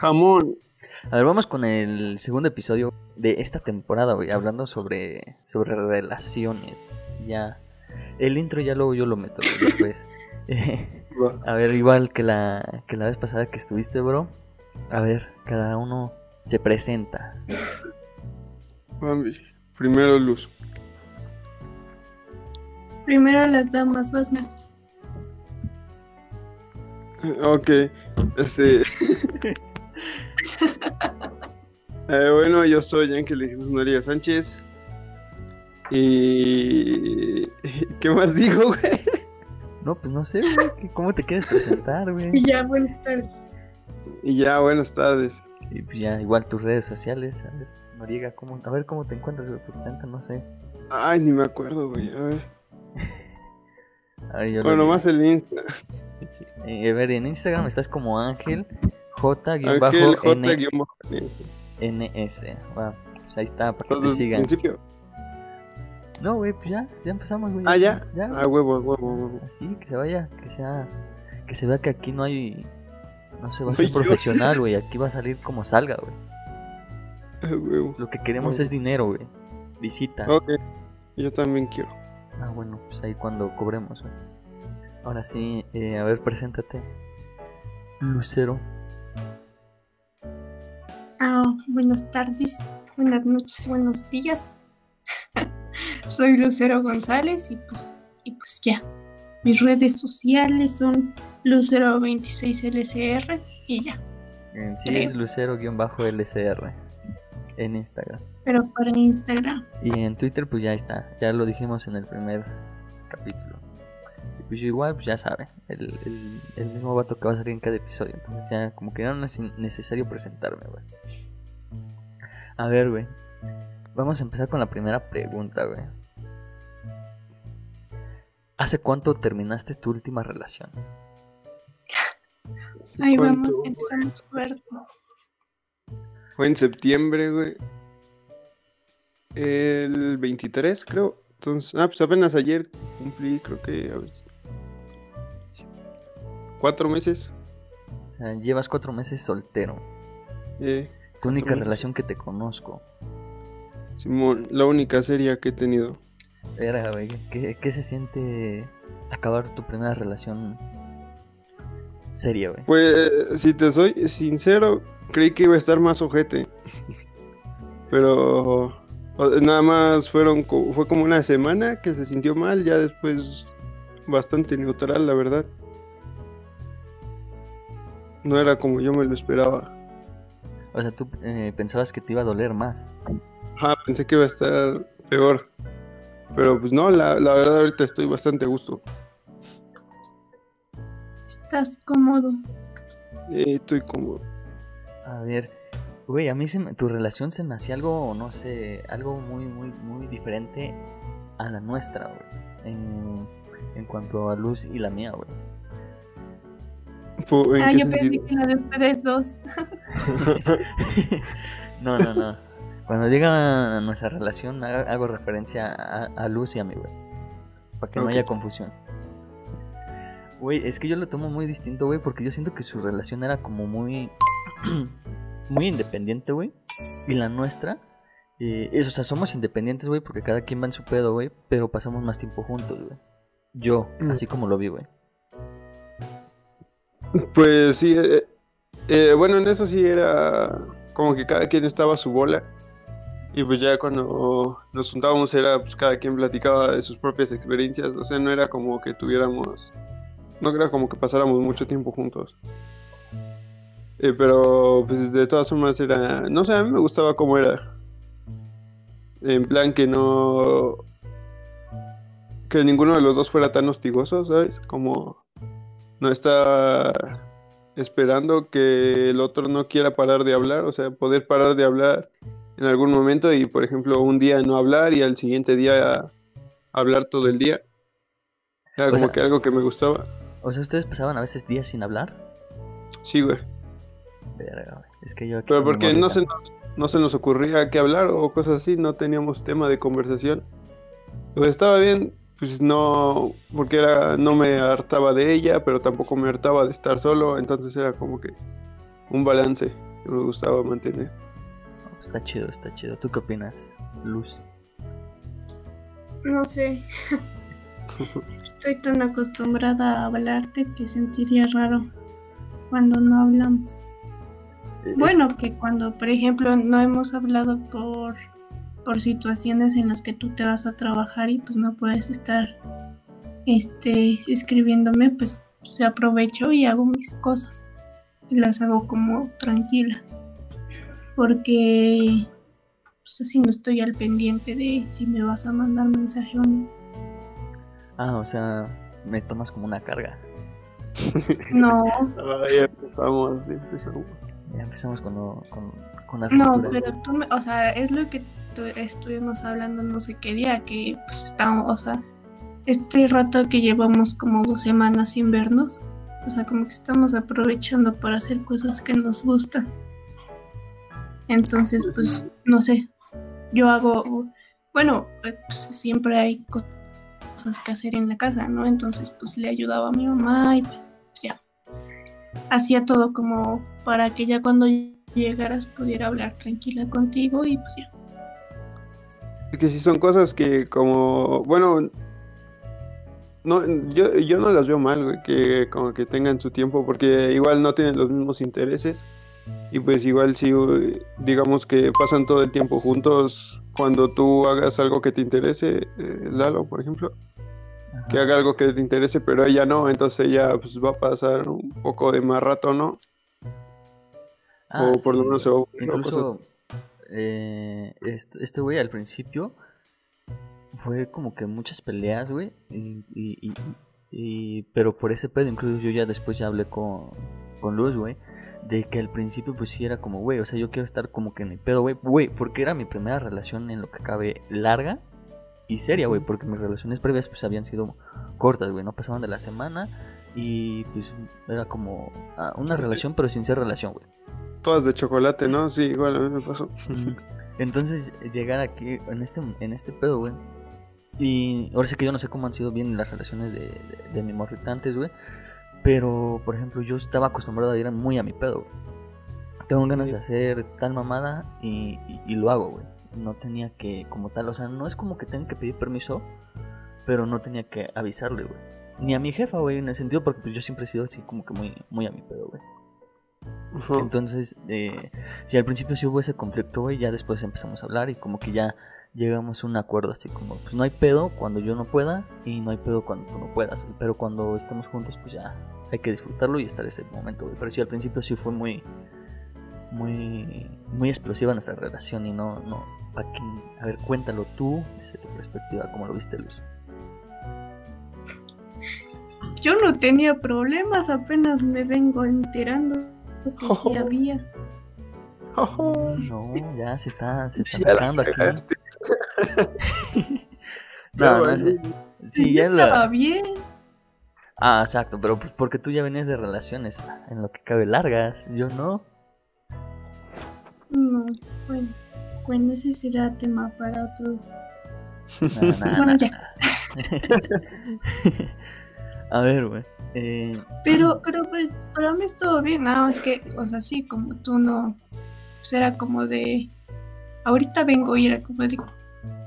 Jamón. A ver, vamos con el segundo episodio de esta temporada, güey, hablando sobre, sobre relaciones. Ya, el intro ya luego yo lo meto después. A ver, igual que la, que la vez pasada que estuviste, bro. A ver, cada uno se presenta. Bambi. Primero Luz. Primero las damas, vas na. Eh, Ok. Este. Eh, bueno, yo soy Ángel Jesús Noriega Sánchez. Y. ¿Qué más digo, güey? No, pues no sé, güey. que- ¿Cómo te quieres presentar, güey? Y ya, buenas tardes. Y ya, buenas tardes. Y pues ya, igual tus redes sociales. A ver, Noriega, ¿cómo, a ver cómo te encuentras, güey, por tanto, no sé. Ay, ni me acuerdo, güey. A ver. A ver, yo Bueno, digo. más el Insta. Eh, a ver, en Instagram estás como Ángel J-N-S. Wow, pues ahí está, para que te sigan. principio. No, güey, pues ya, ya empezamos, güey. Ah, ya. Ya, Ah, huevo, huevo, huevo. Así, que se vaya, que sea, que se vea que aquí no hay, no se va a ser yo. profesional, güey, aquí va a salir como salga, güey. Lo que queremos No. es dinero, güey, visitas. Ok. Yo también quiero. Ah, bueno, pues ahí cuando cobremos, güey. Ahora sí, eh, a ver, preséntate. Lucero. Ah, buenas tardes, buenas noches, buenos días. Soy Lucero González y pues, y pues ya. Mis redes sociales son Lucero26LCR y ya. En sí Creo. es Lucero-LCR en Instagram. Pero para Instagram. Y en Twitter, pues ya está. Ya lo dijimos en el primer capítulo. Y pues igual, pues ya sabe. El, el, el mismo vato que va a salir en cada episodio. Entonces ya como que no es necesario presentarme, güey. A ver, güey. Vamos a empezar con la primera pregunta, güey. ¿Hace cuánto terminaste tu última relación? Ahí ¿Cuánto, vamos, empezamos fuerte. Fue en septiembre, güey. El 23, creo. Entonces, ah, pues apenas ayer cumplí, creo que, a ver. Cuatro meses. O sea, llevas cuatro meses soltero. Eh, Tu única meses. relación que te conozco. Simón, la única serie que he tenido. Verga, güey. ¿Qué, qué se siente acabar tu primera relación seria, güey? Pues, si te soy sincero, creí que iba a estar más ojete. Pero nada más fueron, fue como una semana que se sintió mal, ya después bastante neutral, la verdad. No era como yo me lo esperaba. O sea, tú eh, pensabas que te iba a doler más. Ajá, pensé que iba a estar peor. Pero pues no, la, la verdad ahorita estoy bastante a gusto. Estás cómodo. Eh, estoy como... A ver, güey, a mí se me- tu relación se me hacía algo, no sé, algo muy, muy, muy diferente a la nuestra, güey. En, en cuanto a Luz y la mía, güey. fu- ¿En Ah, yo pensé sentido? que la de ustedes dos. no, no, no. Cuando diga nuestra relación, hago referencia a, a Luz y a mí, güey. Para que no haya confusión. Güey, es que yo lo tomo muy distinto, güey, porque yo siento que su relación era como muy. muy independiente, güey. Y la nuestra. eh, es, o sea, somos independientes, güey, porque cada quien va en su pedo, güey. Pero pasamos más tiempo juntos, güey. Yo, Mm. así como lo vi, güey. Pues sí, eh, eh, bueno, en eso sí era como que cada quien estaba a su bola. Y pues ya cuando nos juntábamos era pues cada quien platicaba de sus propias experiencias. O sea, no era como que tuviéramos, no era como que pasáramos mucho tiempo juntos. Eh, pero pues de todas formas era, no sé, a mí me gustaba cómo era. En plan que no, que ninguno de los dos fuera tan hostigoso, ¿sabes? Como no estar esperando que el otro no quiera parar de hablar, o sea, poder parar de hablar en algún momento y, por ejemplo, un día no hablar y al siguiente día hablar todo el día. Era O como sea- que algo que me gustaba. O sea, ustedes pasaban a veces días sin hablar. Sí, güey. Verga, güey. Es que yo aquí Pero porque no se nos, no se nos ocurría qué hablar o cosas así, no teníamos tema de conversación. Pues estaba bien, pues no, porque era, no me hartaba de ella, pero tampoco me hartaba de estar solo, entonces era como que un balance que me gustaba mantener. Está chido, está chido. ¿Tú qué opinas, Luz? No sé. Estoy tan acostumbrada a hablarte que sentiría raro cuando no hablamos. Bueno, que cuando, por ejemplo, no hemos hablado por, por situaciones en las que tú te vas a trabajar y pues no puedes estar este, escribiéndome, pues se aprovecho y hago mis cosas. Y las hago como tranquila. Porque pues así no estoy al pendiente de si me vas a mandar mensaje o no. Ah, o sea, me tomas como una carga. No. Ah, ya empezamos, ya empezamos. Ya empezamos con, lo- con, con las No, rupturas. pero tú, me- o sea, es lo que tu- estuvimos hablando no sé qué día, que pues estamos, o sea, este rato que llevamos como dos semanas sin vernos, o sea, como que estamos aprovechando para hacer cosas que nos gustan. Entonces, pues, no sé, yo hago, bueno, pues siempre hay cosas que hacer en la casa, ¿no? Entonces, pues le ayudaba a mi mamá y pues ya. Hacía todo como para que ya cuando llegaras pudiera hablar tranquila contigo y pues ya. Que sí son cosas que como, bueno, no, yo, yo no las veo mal, güey, que como que tengan su tiempo, porque igual no tienen los mismos intereses y pues igual si digamos que pasan todo el tiempo juntos, cuando tú hagas algo que te interese, eh, Lalo, por ejemplo, Ajá. que haga algo que te interese, pero ella no, entonces ella pues va a pasar un poco de más rato, ¿no? Ah, o por lo menos se va a Incluso eh, este este güey al principio fue como que muchas peleas, güey. Y, y- y- y- pero por ese pedo, incluso yo ya después ya hablé con, con Luz, güey. De que al principio pues sí era como, güey, o sea, yo quiero estar como que en mi pedo, güey. Güey, porque era mi primera relación en lo que cabe larga y seria, güey. Porque mis relaciones previas pues habían sido cortas, güey. No pasaban de la semana y pues era como ah, una relación pero sin ser relación, güey. todas de chocolate, ¿no? Sí, igual a mí me pasó. Entonces, llegar aquí en este, en este pedo, güey. Y ahora sí que yo no sé cómo han sido bien las relaciones de, de, de mi morrita antes, güey. Pero, por ejemplo, yo estaba acostumbrado a ir muy a mi pedo, güey. Tengo ganas de hacer tal mamada y, y- y lo hago, güey. No tenía que, como tal, o sea, no es como que tenga que pedir permiso, pero no tenía que avisarle, güey. Ni a mi jefa, güey, en el sentido porque pues, yo siempre he sido así como que muy, muy a mi pedo, güey. Entonces, eh, si al principio sí hubo ese conflicto, güey, ya después empezamos a hablar y como que ya llegamos a un acuerdo así como, pues no hay pedo cuando yo no pueda y no hay pedo cuando tú no puedas, pero cuando estemos juntos, pues ya hay que disfrutarlo y estar ese momento, güey. Pero sí, al principio sí fue muy, muy, muy explosiva nuestra relación y no, no, pa' que- a ver, cuéntalo tú desde tu perspectiva, cómo lo viste, Luz. Yo no tenía problemas, apenas me vengo enterando que sí había. No, ya se está, se está sacando aquí. No, no, es- sí, yo ya la- estaba bien. Ah, exacto, pero pues porque tú ya venías de relaciones en lo que cabe largas, yo no. No, bueno, bueno, ese será tema para otro. Nah, nah, Bueno, nah. ya. A ver, güey. Eh, Pero, pero, pues, para mí estuvo bien, nada más que, o sea, sí, como tú no, pues era como de, ahorita vengo y era como de,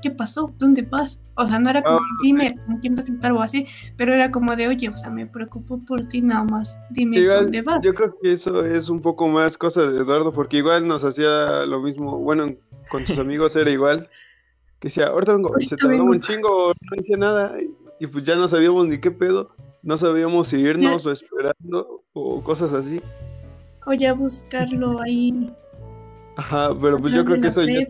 ¿qué pasó? ¿Dónde vas? O sea, no era como, Ah, dime con quién vas a estar o así, pero era como de, oye, o sea, me preocupo por ti nada más, dime Igual, dónde vas. yo creo que eso es un poco más cosa de Eduardo, porque igual nos hacía lo mismo, bueno, con sus amigos era igual, que decía, ahorita vengo, se tardó un chingo, no decía nada, y, pues ya no sabíamos ni qué pedo, no sabíamos si irnos o esperando, o cosas así. O ya buscarlo ahí. Ajá, pero pues yo creo que eso ya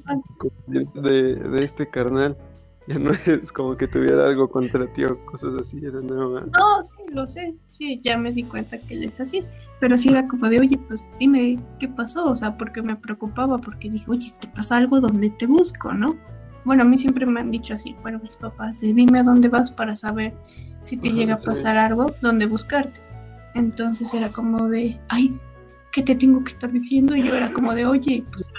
de, de este carnal, ya no es como que tuviera algo contra ti o cosas así, era nada más. No, sí, lo sé, sí, ya me di cuenta que él es así, pero sí era como de, oye, pues dime qué pasó, o sea, porque me preocupaba, porque dije, oye, te pasa algo donde te busco, ¿no? Bueno, a mí siempre me han dicho así, bueno, mis papás, de, dime a dónde vas para saber si te Ajá, llega a sí. pasar algo, dónde buscarte. Entonces era como de, ay, ¿qué te tengo que estar diciendo? Y yo era como de, oye, pues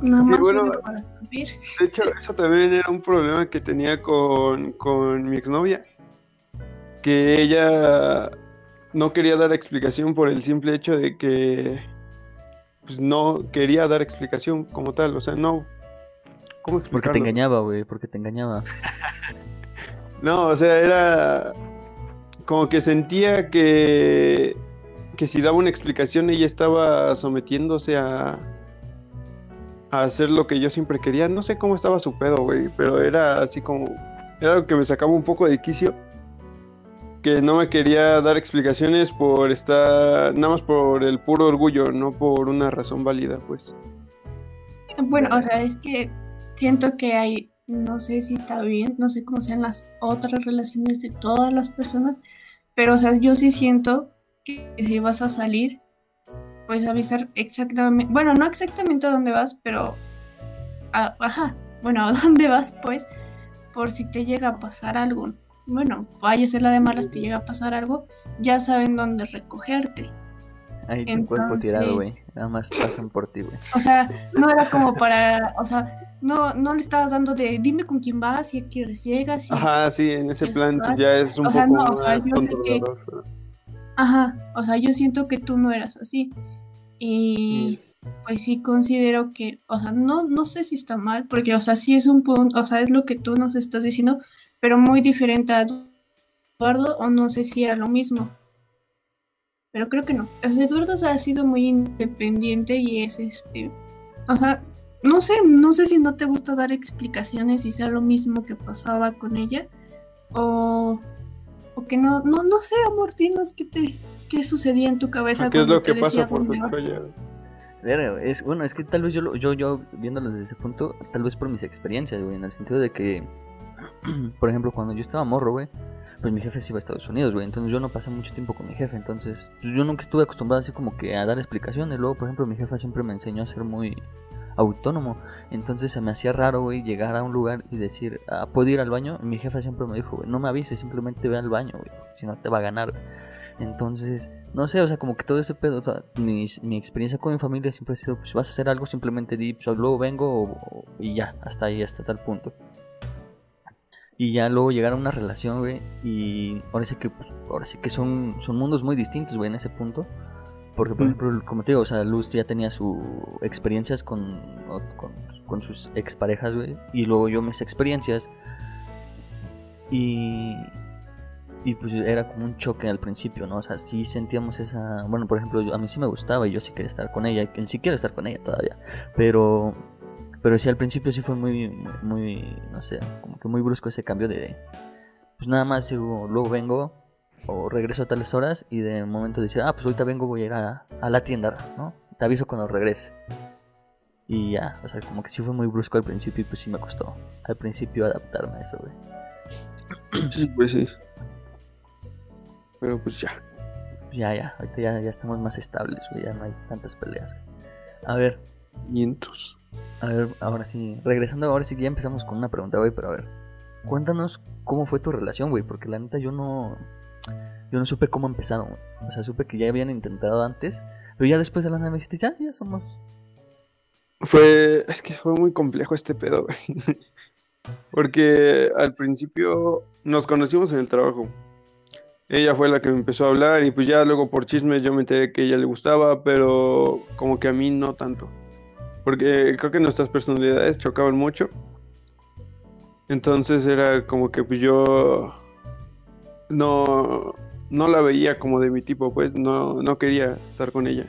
Nada Sí, más bueno. sirve para subir. De hecho, eso también era un problema que tenía con, con mi exnovia. Que ella no quería dar explicación por el simple hecho de que pues, no quería dar explicación como tal. O sea, no. ¿Cómo explicarlo? Porque te engañaba, güey, porque te engañaba. No, o sea, era como que sentía que, que si daba una explicación ella estaba sometiéndose a, a hacer lo que yo siempre quería. No sé cómo estaba su pedo, güey, pero era así como, era algo que me sacaba un poco de quicio. Que no me quería dar explicaciones por estar, nada más por el puro orgullo, no por una razón válida, pues. Bueno, o sea, es que siento que hay, no sé si está bien, no sé cómo sean las otras relaciones de todas las personas, pero o sea, yo sí siento que si vas a salir, pues avisar exactamente, bueno, no exactamente a dónde vas, pero, a- ajá, bueno, a dónde vas, pues, por si te llega a pasar algo. Bueno, vaya a ser la de malas, te llega a pasar algo, ya saben dónde recogerte. Ahí tu cuerpo tirado, güey. Nada más pasan por ti, güey. O sea, no era como para, o sea, no, no le estabas dando de dime con quién vas y a qué llegas. y- Ajá, sí, en ese plan pues ya es un O sea, poco no, o sea, más yo sé que- controlador. Ajá, o sea, yo siento que tú no eras así. Y pues sí considero que, o sea, no, no sé si está mal, porque, o sea, sí es un punto, o sea, es lo que tú nos estás diciendo, pero muy diferente a Eduardo, o no sé si era lo mismo. Pero creo que no. O sea, Eduardo o sea, ha sido muy independiente y es este, o sea, no sé, no sé si no te gusta dar explicaciones y sea lo mismo que pasaba con ella, o, o que no, no, no sé, amor, dinos qué te, qué sucedía en tu cabeza. ¿Qué es lo que pasa por tu? Verga, es, bueno, es que tal vez yo, lo- yo, yo viéndolo desde ese punto, tal vez por mis experiencias, güey, en el sentido de que, por ejemplo, cuando yo estaba morro, güey, pues mi jefe se iba a Estados Unidos, güey, entonces yo no pasé mucho tiempo con mi jefe, entonces pues, yo nunca estuve acostumbrado así como que a dar explicaciones, luego, por ejemplo, mi jefa siempre me enseñó a ser muy autónomo, entonces se me hacía raro, güey, llegar a un lugar y decir, ah, ¿puedo ir al baño? Y mi jefa siempre me dijo, no me avises, simplemente ve al baño, güey, si no te va a ganar. Entonces, no sé, o sea, como que todo ese pedo, mi, experiencia con mi familia siempre ha sido, pues vas a hacer algo, simplemente di, pues luego vengo o- y ya, hasta ahí, hasta tal punto. Y ya luego llegar a una relación, güey, y ahora sí que, pues, ahora sí que son, son mundos muy distintos, güey, en ese punto. Porque, por ejemplo, como te digo, o sea, Luz ya tenía sus experiencias con, con, con sus exparejas, güey, y luego yo mis experiencias. Y, y pues era como un choque al principio, ¿no? O sea, sí sentíamos esa... Bueno, por ejemplo, yo- a mí sí me gustaba y yo sí quería estar con ella, y sí quiere estar con ella todavía. Pero... Pero sí, al principio sí fue muy, muy, muy, no sé, como que muy brusco ese cambio de... Pues nada más digo, luego vengo o regreso a tales horas y de momento decir, ah, pues ahorita vengo, voy a ir a, a la tienda, ¿no? Te aviso cuando regrese. Y ya, o sea, como que sí fue muy brusco al principio y pues sí me costó al principio adaptarme a eso, güey. Sí, pues sí. Pero pues ya. Ya, ya, ahorita ya, ya estamos más estables, güey, ya no hay tantas peleas. güey. A ver, Mientos. a ver, ahora sí, regresando, ahora sí ya empezamos con una pregunta, güey, pero a ver, cuéntanos cómo fue tu relación, güey, porque la neta yo no, yo no supe cómo empezaron. O sea, supe que ya habían intentado antes, pero ya después de la dijiste, ya, ya somos. Fue, es que fue muy complejo este pedo, güey. Porque al principio nos conocimos en el trabajo. Ella fue la que me empezó a hablar y pues ya luego por chismes yo me enteré que ella le gustaba, pero como que a mí no tanto. Porque creo que nuestras personalidades chocaban mucho. Entonces era como que pues yo no, no la veía como de mi tipo, pues no, no quería estar con ella.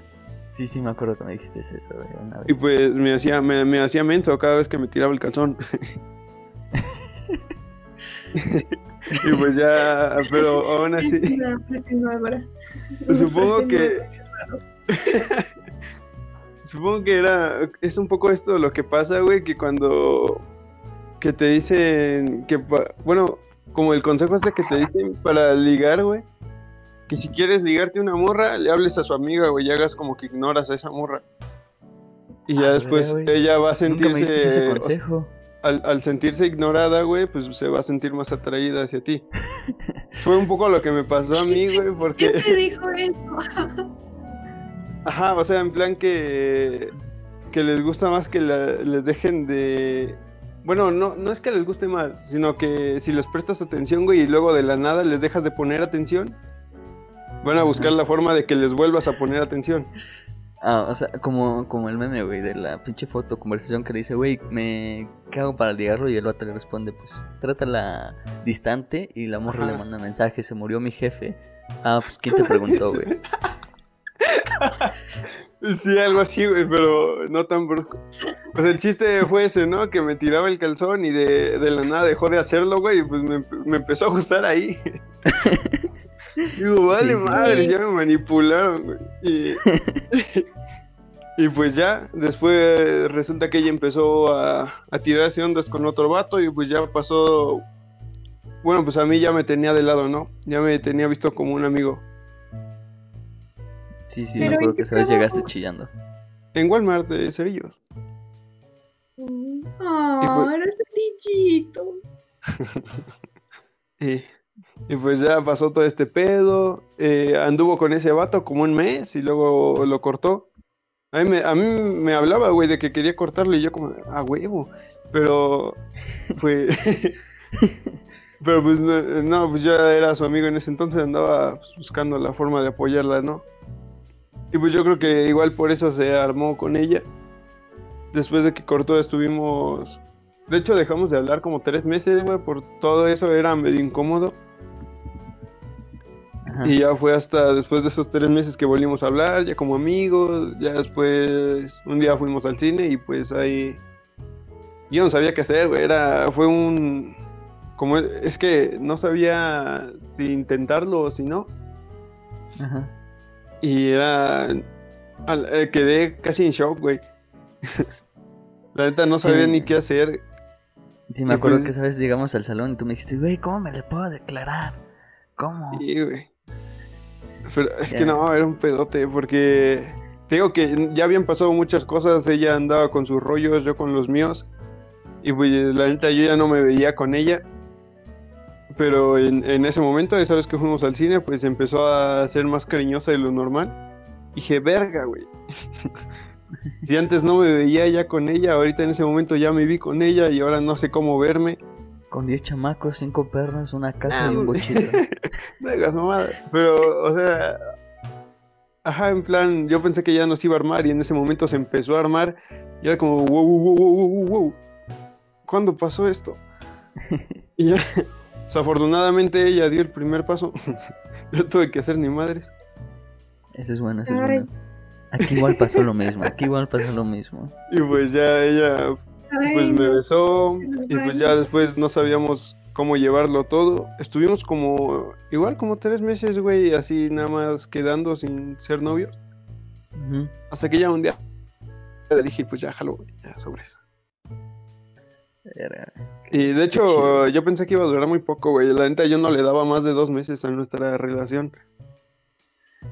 Sí, sí, me acuerdo que me dijiste eso, güey, una Y vez. pues me hacía, me, me hacía menso cada vez que me tiraba el calzón. y pues ya, pero aún así, ahora. supongo que, supongo que era, es un poco esto lo que pasa, güey, que cuando, que te dicen, que, bueno, como el consejo este que te dicen para ligar, güey, que si quieres ligarte una morra, le hables a su amiga, güey, y hagas como que ignoras a esa morra. Y ya Ah, después güey. ella va a Nunca me ese sentirse, o sea, consejo. al, al sentirse ignorada, güey, pues se va a sentir más atraída hacia ti. Fue un poco lo que me pasó a mí, güey, ¿Quién porque, te dijo eso? ajá, o sea, en plan que, que les gusta más que les dejen de... Bueno, no, no es que les guste más, sino que si les prestas atención, güey, y luego de la nada les dejas de poner atención, van a buscar la forma de que les vuelvas a poner atención. Ah, o sea, como, como el meme, güey, de la pinche foto, conversación que le dice, güey, me cago para ligarlo y el otro le responde, pues trátala distante y la morra le manda mensaje, se murió mi jefe. Ah, pues ¿quién te preguntó, güey? Sí, algo así, güey, pero no tan brusco. Pues el chiste fue ese, ¿no? Que me tiraba el calzón y de, de la nada dejó de hacerlo, güey, y pues me, me empezó a gustar ahí. Digo, vale madre, ya me manipularon, güey. Y, y, pues ya, después resulta que ella empezó a, a tirarse ondas con otro vato y pues ya pasó. Bueno, pues a mí ya me tenía de lado, ¿no? Ya me tenía visto como un amigo. Sí, sí, me acuerdo que esa vez llegaste chillando. En Walmart de Cerillos. Ah, oh, eres brillito. y, y, pues ya pasó todo este pedo. Eh, anduvo con ese vato como un mes y luego lo cortó. A mí me, a mí me hablaba, güey, de que quería cortarle y yo como, a huevo. Pero, pues... Pero pues no, pues ya era su amigo en ese entonces, andaba pues, buscando la forma de apoyarla, ¿no? Y pues yo creo que igual por eso se armó con ella. Después de que cortó estuvimos... De hecho dejamos de hablar como tres meses, güey, por todo eso era medio incómodo. Y ya fue hasta después de esos tres meses que volvimos a hablar, ya como amigos, ya después un día fuimos al cine y pues ahí... Yo no sabía qué hacer, güey, era... Fue un... Como es que no sabía si intentarlo o si no. Ajá. Y era. Eh, quedé casi en shock, güey. La neta no sabía ni qué hacer. Sí, me acuerdo pues que esa vez llegamos al salón y tú me dijiste, güey, ¿cómo me le puedo declarar? ¿Cómo? Sí, güey. Pero es que no, era un pedote, porque te digo que ya habían pasado muchas cosas. Ella andaba con sus rollos, yo con los míos. Y pues la neta yo ya no me veía con ella. Pero en, en, ese momento, esa vez que fuimos al cine, pues empezó a ser más cariñosa de lo normal. Dije, verga, güey. si antes no me veía ya con ella, ahorita en ese momento ya me vi con ella y ahora no sé cómo verme. Con 10 chamacos, 5 perros, una casa y un ah, bochito. Pero, o sea, ajá, en plan, yo pensé que ya nos iba a armar y en ese momento se empezó a armar y era como, wow, wow, wow, wow, wow. ¿Cuándo pasó esto? y ya, Desafortunadamente ella dio el primer paso. Yo tuve que hacer ni madres. Eso es bueno, eso es bueno. Aquí igual pasó lo mismo, aquí igual pasó lo mismo. Y pues ya ella pues me besó y pues ya después no sabíamos cómo llevarlo todo. Estuvimos como igual como tres meses, güey, así nada más quedando sin ser novios. Hasta que ya un día le dije, pues ya jalo, ya sobre Y de hecho, yo pensé que iba a durar muy poco, güey. La neta, yo no le daba más de dos meses a nuestra relación.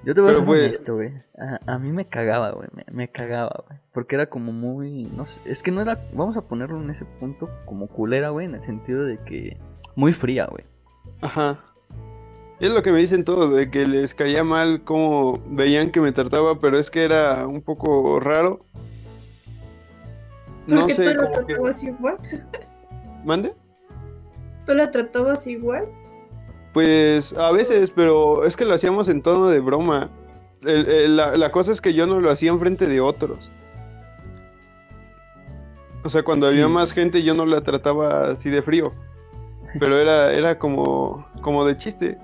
Yo te voy a ser honesto, güey. A, mí me cagaba, güey. Me, cagaba, güey. Porque era como muy. No sé. Es que no era. Vamos a ponerlo en ese punto como culera, güey. En el sentido de que. Muy fría, güey. Ajá. Es lo que me dicen todos, de que les caía mal cómo veían que me trataba, pero es que era un poco raro no sé, tú la tratabas igual? ¿Mande? ¿Tú la tratabas igual? Pues a veces, pero es que lo hacíamos en tono de broma. la, cosa es que yo no lo hacía en frente de otros. O sea, cuando había más gente yo no la trataba así de frío. Pero era, era como, como de chiste.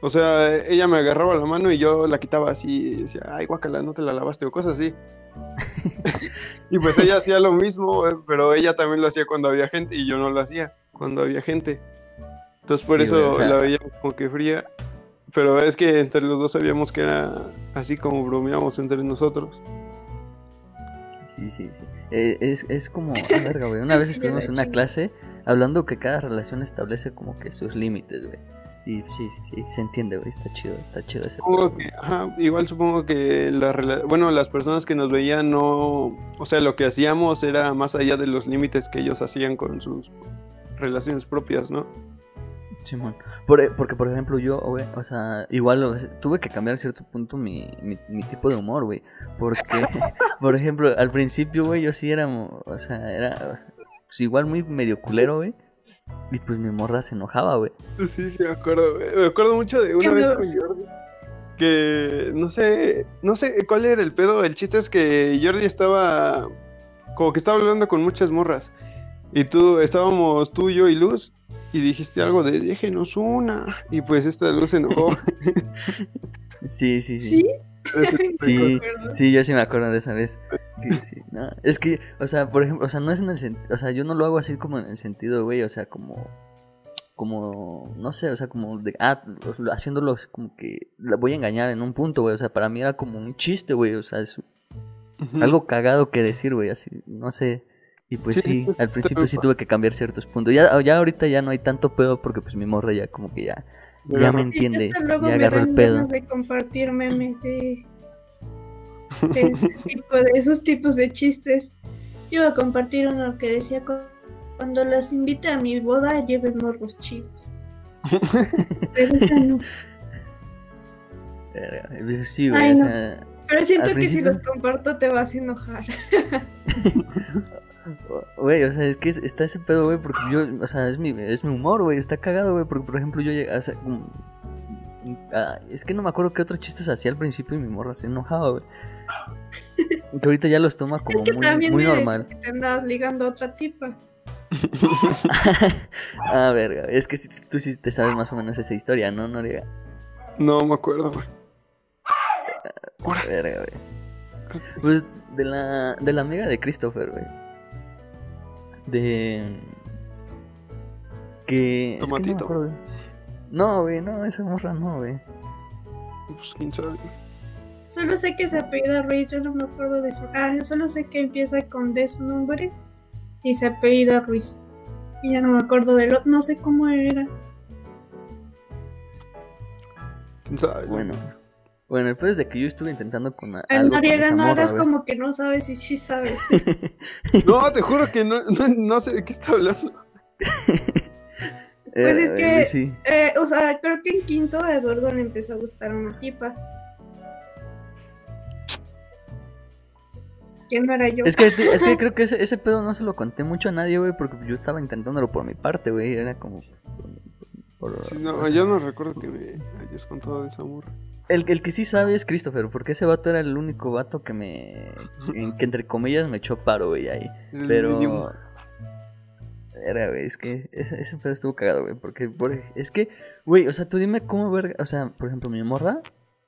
O sea, ella me agarraba la mano y yo la quitaba así y decía, ay, guacala, no te la lavaste o cosas así. y pues ella hacía lo mismo, eh, pero ella también lo hacía cuando había gente y yo no lo hacía cuando había gente. Entonces por eso la veía como que fría. Pero es que entre los dos sabíamos que era así como bromeamos entre nosotros. Sí, sí, sí. Eh, es, es como, verga, güey. Una vez estuvimos en una clase hablando que cada relación establece como que sus límites, güey. Y sí, sí, sí, se entiende, güey, está chido, está chido ese igual supongo que la, bueno, las personas que nos veían no, o sea, lo que hacíamos era más allá de los límites que ellos hacían con sus relaciones propias, ¿no? Simón. Por, e, porque, por ejemplo, yo, güey, o sea, igual o sea, tuve que cambiar a cierto punto mi, mi, mi tipo de humor, güey. Porque, por ejemplo, al principio, güey, yo sí era, o sea, era pues, igual muy medio culero, güey. Y pues mi morra se enojaba, güey. Sí, sí, me acuerdo, güey. Me acuerdo mucho de una ¿Qué vez me- con Jordi. Que no sé, no sé cuál era el pedo. El chiste es que Jordi estaba como que estaba hablando con muchas morras. Y tú, estábamos tú, yo y Luz. Y dijiste algo de déjenos una. Y pues esta Luz se enojó. Sí, sí, sí. ¿Sí? Sí, sí, yo sí me acuerdo de esa vez. Que sí, no, es que, o sea, por ejemplo, o sea, no es en el sentido, o sea, yo no lo hago así como en el sentido, güey, o sea, como, como, no sé, o sea, como de, ah, lo- haciéndolo como que la voy a engañar en un punto, güey, o sea, para mí era como un chiste, güey, o sea, es algo cagado que decir, güey, así, no sé. Y pues Sí, sí, al principio sí tuve que cambiar ciertos puntos. Ya, ya ahorita ya no hay tanto pedo porque pues mi morra ya como que ya, ya Agarró. me entiende, ya me agarró el dan pedo. ganas de compartir memes de, de ese tipo de esos tipos de chistes. Yo iba a compartir uno que decía "Cu- cuando las invite a mi boda lleven morros chidos. Pero esa no. Verga, Sí, güey, Ay, o no. sea, Pero siento que si principio- los comparto te vas a enojar. Güey, o sea, es que es- está ese pedo, güey, porque yo, o sea, es mi, es mi humor, güey, está cagado, güey, porque por ejemplo yo llegué a hacer como- ah, es que no me acuerdo qué otros chistes hacía al principio y mi morra se enojaba, güey. Que ahorita ya los toma como Es que muy, también muy normal. que te andabas ligando a otra tipa. ah, verga, es que si- tú sí te sabes más o menos esa historia, ¿no, Noriega? No me acuerdo, güey. Verga, güey. Pues de la, de la amiga de Christopher, güey. De... Que... Es no Tomatito. acuerdo. No, güey, no, esa morra no, güey. Pues quién sabe. Solo sé que se apellida Ruiz, yo no me acuerdo de su. Ah, yo solo sé que empieza con D su nombre y se apellida Ruiz. Y ya no me acuerdo del otro, no sé cómo era. Quién sabe. Bueno. Bueno, después de que yo estuve intentando con a- El algo con Noriega, esa no morra, hagas güey. como que no sabes y sí sabes. No, te juro que no, no, no sé de qué está hablando. Pues es Eh, que- sí. Eh, o sea, creo que en quinto a Eduardo le empezó a gustar una tipa. No era yo. Es que, es que creo que ese, ese pedo no se lo conté mucho a nadie, güey, porque yo estaba intentándolo por mi parte, güey. Era como... por- Sí, no, yo no recuerdo que me hayas contado de esa morra. El, el que sí sabe es Christopher, porque ese vato era el único vato que me... en- que entre comillas me echó paro, güey, ahí. Pero... Era, güey, es que ese, ese pedo estuvo cagado, güey, porque por es que, güey, o sea, tú dime cómo ver, o sea, por ejemplo, mi morra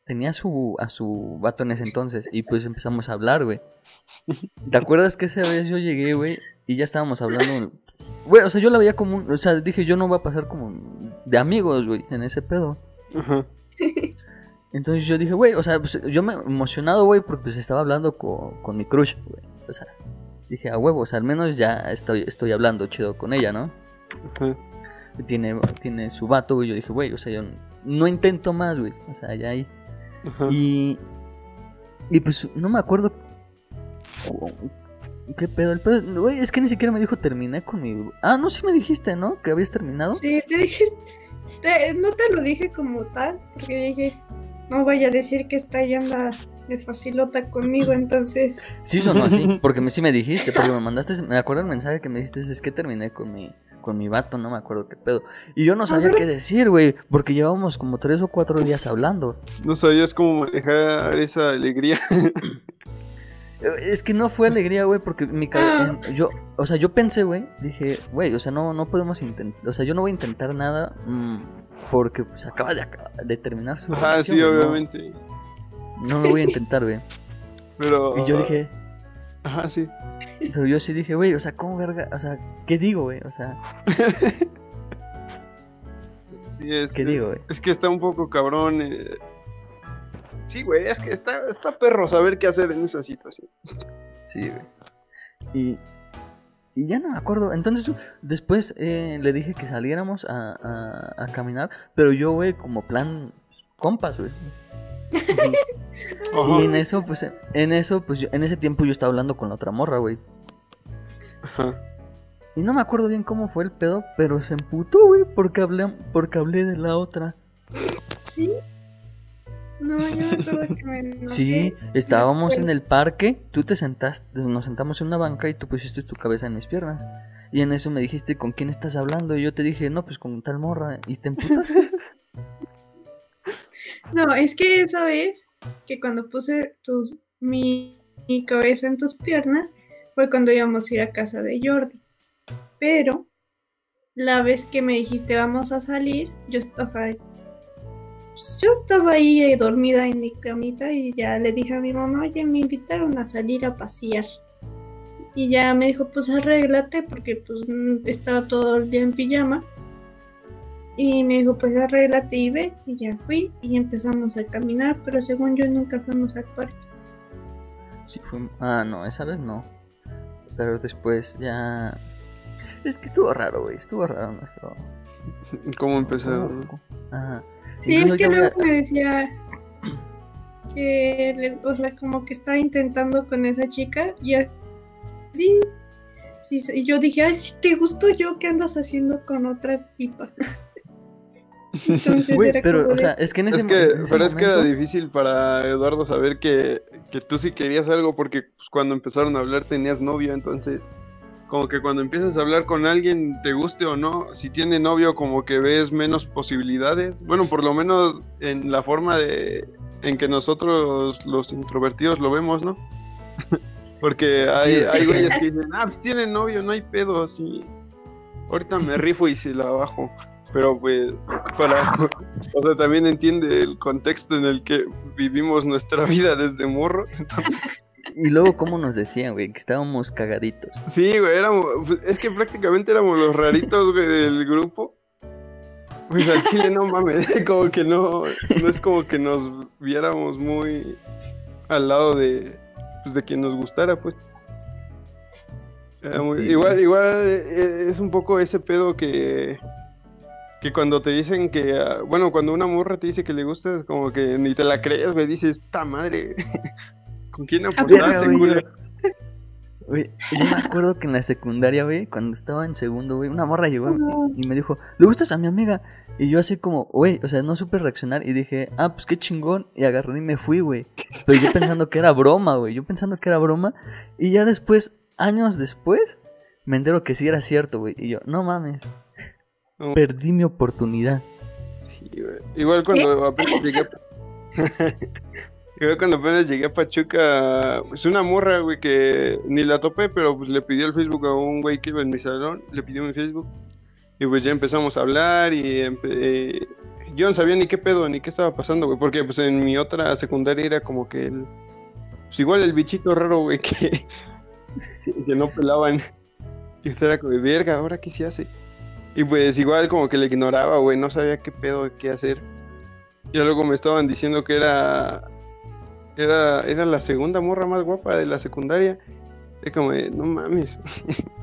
tenía a su, a su vato en ese entonces y pues empezamos a hablar, güey. ¿Te acuerdas que esa vez yo llegué, güey, y ya estábamos hablando, güey, o sea, yo la veía como un, o sea, dije, yo no voy a pasar como de amigos, güey, en ese pedo. Ajá. Entonces yo dije, güey, o sea, pues, yo me emocionado, güey, porque pues estaba hablando con, con mi crush, güey. O sea, dije, a huevo, o sea, al menos ya estoy, estoy hablando chido con ella, ¿no? Ajá. Tiene, tiene su vato, güey. Yo dije, güey, o sea, yo no intento más, güey. O sea, ya ahí. Ajá. Y. Y pues no me acuerdo. cu- ¿Qué pedo? El pedo. Güey, es que ni siquiera me dijo terminé con mi. Ah, no, sí me dijiste, ¿no? Que habías terminado. Sí, te dije. te- no te lo dije como tal, porque dije, no vaya a decir que está ya anda de facilota conmigo, entonces. Sí sonó así, porque me, sí me dijiste, porque me mandaste, me acuerdo el mensaje que me dijiste, es que terminé con mi, con mi vato, no me acuerdo qué pedo. Y yo no sabía qué decir, güey, porque llevábamos como tres o cuatro días hablando. No sabías cómo manejar esa alegría. Es que no fue alegría, güey, porque mi cabeza, yo, o sea, yo pensé, güey, dije, güey, o sea, no, no podemos intentar, o sea, yo no voy a intentar nada, mm, porque pues acaba de, acaba de terminar su relación, sí, güey, no- obviamente. No, lo voy a intentar, güey. Pero. Y yo dije, Ajá, sí. pero yo sí dije, güey, o sea, ¿cómo verga? O sea, ¿qué digo, güey? O sea, Sí, es, ¿qué digo, güey? Es que está un poco cabrón. eh. Sí, güey, es que está, está perro saber qué hacer en esa situación. Sí, güey. Y, y ya no me acuerdo. Entonces, después eh, le dije que saliéramos a, a, a caminar. Pero yo, güey, como plan compas, güey. Y en eso, pues, en eso, pues, yo- en ese tiempo yo estaba hablando con la otra morra, güey. Ajá. Y no me acuerdo bien cómo fue el pedo, pero se emputó, güey, porque hablé, porque hablé de la otra. ¿Sí? No, yo me acuerdo que me enojé. Sí, estábamos Después- en el parque, tú te sentaste, nos sentamos en una banca y tú pusiste tu cabeza en mis piernas. Y en eso me dijiste, ¿con quién estás hablando? Y yo te dije, no, pues con tal morra. Y te emputaste. No, es que esa vez que cuando puse tus, mi, mi cabeza en tus piernas fue cuando íbamos a ir a casa de Jordi. Pero la vez que me dijiste vamos a salir, yo estaba, pues, yo estaba ahí eh, dormida en mi camita y ya le dije a mi mamá, oye, me invitaron a salir a pasear. Y ya me dijo, pues arréglate porque pues mm, estaba todo el día en pijama. Y me dijo, pues arréglate y ve. Y ya fui y empezamos a caminar, pero según yo nunca fuimos al parque. Sí, fue... Ah, no, esa vez no. Pero después ya... Es que estuvo raro, güey, estuvo raro nuestro... ¿Cómo empezaron? no? Ajá. Sí, es que luego a- me decía que, le- o sea, como que estaba intentando con esa chica y así. Sí, sí, y yo dije, ay, si te gustó yo, ¿qué andas haciendo con otra tipa? Entonces Güey, era pero, como o sea, es que en ese, Es que, en ese pero es que era difícil para Eduardo saber que, que tú sí querías algo porque pues, cuando empezaron a hablar tenías novio, entonces como que cuando empiezas a hablar con alguien, te guste o no, si tiene novio como que ves menos posibilidades, bueno, por lo menos en la forma de en que nosotros los introvertidos lo vemos, ¿no? porque hay, Sí. hay güeyes que dicen, ah, pues tiene novio, no hay pedo, así, ahorita me rifo y se la bajo. Pero pues, para, o sea, también entiende el contexto en el que vivimos nuestra vida desde morro. Entonces, Y luego, ¿cómo nos decían, güey? Que estábamos cagaditos. sí, güey, éramos, pues, es que prácticamente éramos los raritos, güey, del grupo. Pues al chile no mames, como que no, no es como que nos viéramos muy al lado de, pues, de quien nos gustara, pues. Muy- Sí. Igual, igual eh, es un poco ese pedo que, que cuando te dicen que, ah, bueno, cuando una morra te dice que le gusta, es como que ni te la crees, güey, dices, esta madre, ¿con quién apostaste, verga, güey, culero?" Güey, yo me acuerdo que en la secundaria, güey, cuando estaba en segundo, güey, una morra llegó No. y, y me dijo, ¿le gustas a mi amiga? Y yo así como, güey, o sea, no supe reaccionar y dije, ah, pues qué chingón. Y agarré y me fui, güey. Pero yo pensando que era broma, güey. Yo pensando que era broma. Y ya después, años después, me entero que sí era cierto, güey. Y yo, no mames. No. Perdí mi oportunidad. Sí, güey. Igual cuando apenas Igual cuando apenas llegué a Pachuca, pues una morra, güey, que ni la topé, pero pues le pidió el Facebook a un güey que iba en mi salón, le pidió mi Facebook. Y pues ya empezamos a hablar y eh, yo no sabía ni qué pedo, ni qué estaba pasando, güey, porque pues en mi otra secundaria era como que el... Pues igual el bichito raro, güey, que, que no pelaban. Y usted era como, de, verga, ¿ahora qué se hace? Y pues igual como que le ignoraba, güey, no sabía qué pedo, qué hacer. Y luego me estaban diciendo que era era era la segunda morra más guapa de la secundaria. Es como, de, no mames.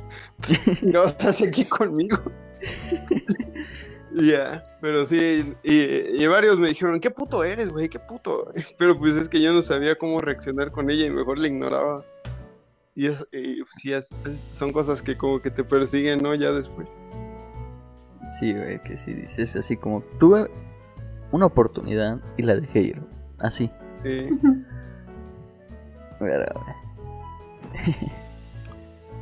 no estás aquí conmigo. Ya, pero sí, y, y varios me dijeron, ¿qué puto eres, güey? ¿Qué puto? Pero pues es que yo no sabía cómo reaccionar con ella y mejor la ignoraba. Y, es- y, es- son cosas que como que te persiguen, ¿no? Ya después. Sí, güey, que sí dices así como, tuve una oportunidad y la dejé ir. Así. Sí.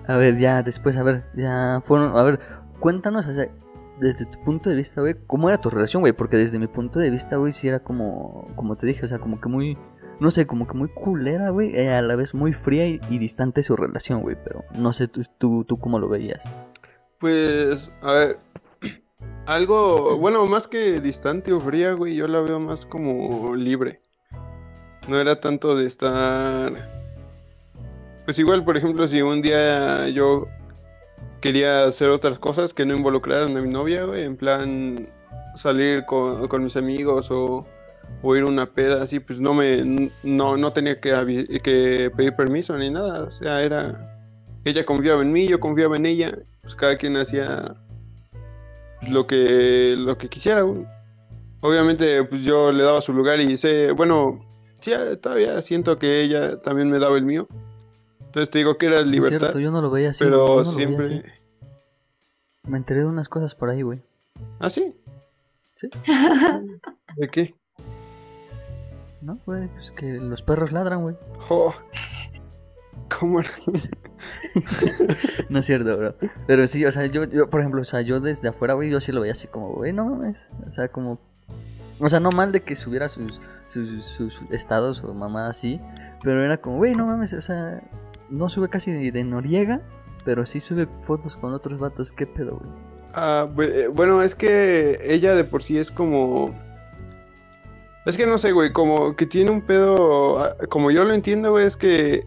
A ver, ya después, a ver, ya fueron, a ver, cuéntanos, o sea, desde tu punto de vista, güey, ¿cómo era tu relación, güey? Porque desde mi punto de vista, güey, sí era como, como te dije, o sea, como que muy, no sé, como que muy culera, güey, y a la vez muy fría y, y distante su relación, güey, pero no sé tú, tú, tú cómo lo veías. Pues, a ver, algo, bueno, más que distante o fría, güey, yo la veo más como libre. No era tanto de estar... Pues igual, por ejemplo, si un día yo quería hacer otras cosas que no involucraran a mi novia, güey, en plan salir con, con mis amigos o, o ir una peda, así, pues no me, no, no tenía que, que pedir permiso ni nada, o sea, era... Ella confiaba en mí, yo confiaba en ella, pues cada quien hacía lo que lo que quisiera güey. obviamente pues yo le daba su lugar y sé bueno sí todavía siento que ella también me daba el mío entonces te digo que era libertad cierto, yo no lo veía así. pero no siempre así. Me enteré de unas cosas por ahí, güey. ¿Ah, sí? Sí. ¿De qué? No, güey, pues que los perros ladran, güey. Oh. ¿Cómo? no es cierto, bro. Pero sí, o sea, yo, yo, por ejemplo, o sea, yo desde afuera, güey, yo sí lo veía así como, güey, no mames. O sea, como. O sea, no mal de que subiera sus, sus, sus estados o mamá así. Pero era como, güey, no mames, o sea, no sube casi de, de Noriega, pero sí sube fotos con otros vatos. ¿Qué pedo, güey? Ah, eh, bueno, es que ella de por sí es como... Es que no sé, güey, como que tiene un pedo... ah, Como yo lo entiendo, güey, es que...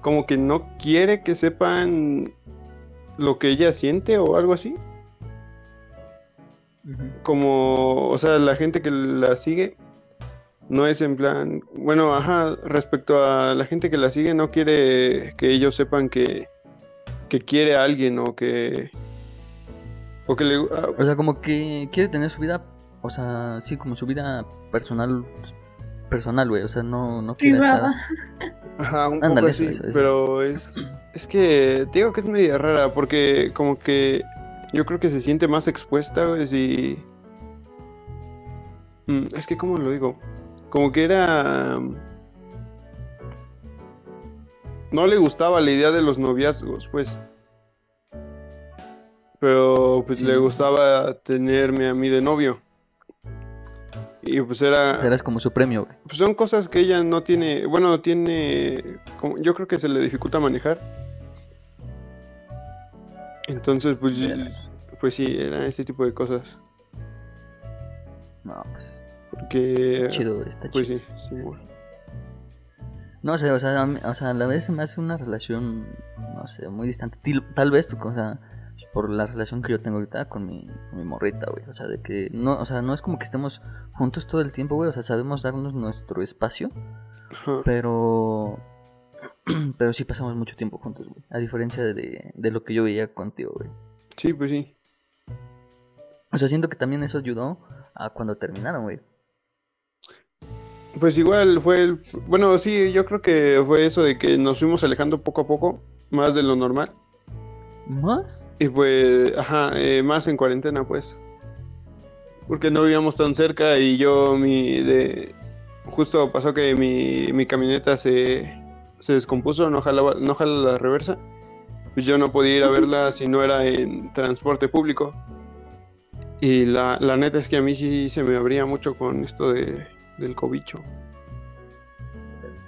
Como que no quiere que sepan lo que ella siente o algo así. Como, o sea, la gente que la sigue no es en plan, bueno, ajá, respecto a la gente que la sigue no quiere que ellos sepan que, que quiere a alguien o que o que le ah, O sea, como que quiere tener su vida, o sea, sí, como su vida personal, personal, güey. O sea, no, no quiere Privada. estar... ajá, un Ándale, poco así, eso, eso. pero es es que te digo que es media rara porque como que yo creo que se siente más expuesta, güey, si Mm, es que cómo lo digo, como que era no le gustaba la idea de los noviazgos, pues. Pero pues Sí. le gustaba tenerme a mí de novio. Y pues era Eras como su premio, güey. pues son cosas que ella no tiene, bueno, tiene, como- yo creo que se le dificulta manejar. Entonces, pues, pues sí, era ese tipo de cosas. No, pues Porque, chido, está pues chido. sí, sí, bueno. No sé, o sea, o sea, a la vez se me hace una relación, no sé, muy distante. Tal vez, o sea, por la relación que yo tengo ahorita con mi, morrita, güey. O sea, de que no, o sea, no es como que estemos juntos todo el tiempo, güey. O sea, sabemos darnos nuestro espacio, Ajá. pero. Pero sí pasamos mucho tiempo juntos, güey. A diferencia de, de lo que yo veía contigo, güey. Sí, pues sí. O sea, siento que también eso ayudó a cuando terminaron, güey. Pues igual fue el, bueno, sí, yo creo que fue eso de que nos fuimos alejando poco a poco, más de lo normal. ¿Más? Y pues, ajá, eh, más en cuarentena, pues. Porque no vivíamos tan cerca y yo, mi, de, justo pasó que mi, mi camioneta se, se descompuso, no jalaba, no jala la reversa. Pues yo no podía ir a verla si no era en transporte público. Y la, la neta es que a mí sí se me abría mucho con esto de, del cobicho.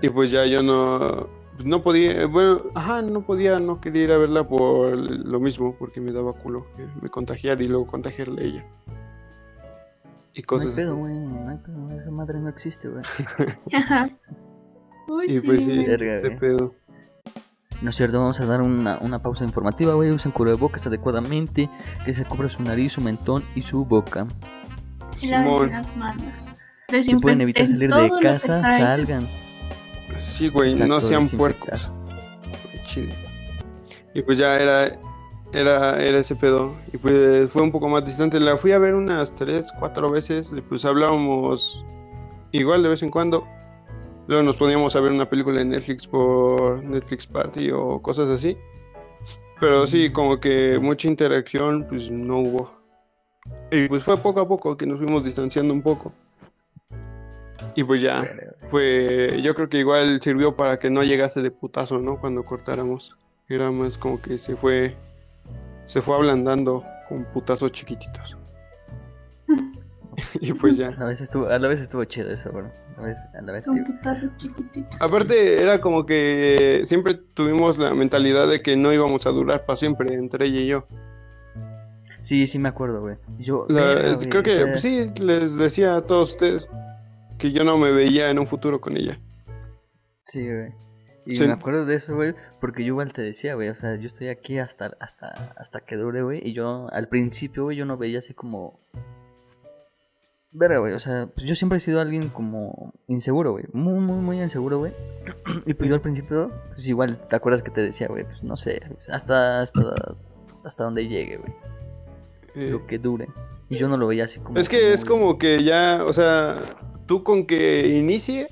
Y pues ya yo no, pues no podía, bueno, ajá, no podía, no quería ir a verla por lo mismo, porque me daba culo que me contagiara y luego contagiarle a ella. Y No cosas hay pedo, así. güey. No hay pedo, güey, esa madre no existe, güey. Ajá. Uy, Y sí. pues sí, Verga, de pedo. No es cierto, vamos a dar una, una pausa informativa, güey. Usen cubrebocas adecuadamente, que se cubra su nariz, su mentón y su boca. Y las manos. Si pueden evitar salir de casa, salgan. sí, güey, no sean puercos. Chido. Y pues ya era, era, era ese pedo. Y pues fue un poco más distante. La fui a ver unas tres, cuatro veces. y Pues hablábamos igual de vez en cuando. Luego nos poníamos a ver una película en Netflix por Netflix Party o cosas así. Pero sí, como que mucha interacción, pues no hubo. Y pues fue poco a poco que nos fuimos distanciando un poco. Y pues ya, fue, yo creo que igual sirvió para que no llegase de putazo, ¿no? Cuando cortáramos. Era más como que se fue, se fue ablandando con putazos chiquititos. y pues ya. A la vez estuvo, a la vez estuvo chido eso, bro. A la vez, a la vez sí. Con putazos chiquititos. Aparte era como que siempre tuvimos la mentalidad de que no íbamos a durar para siempre entre ella y yo. Sí, sí me acuerdo, güey. Yo, La- verga, güey, creo o que sea, sí, les decía a todos ustedes que yo no me veía en un futuro con ella. Sí, güey. Y Sí. me acuerdo de eso, güey, porque yo igual te decía, güey, o sea, yo estoy aquí hasta, hasta, hasta que dure, güey, y yo al principio, güey, yo no veía así como... Verga, güey, o sea, pues yo siempre he sido alguien como inseguro, güey, muy, muy, muy inseguro, güey. Y pues yo al principio, pues igual, ¿te acuerdas que te decía, güey? Pues no sé, pues, hasta, hasta, hasta donde llegue, güey, Eh, lo que dure. Y yo no lo veía así como... Es que es como que ya, o sea, tú con que inicie,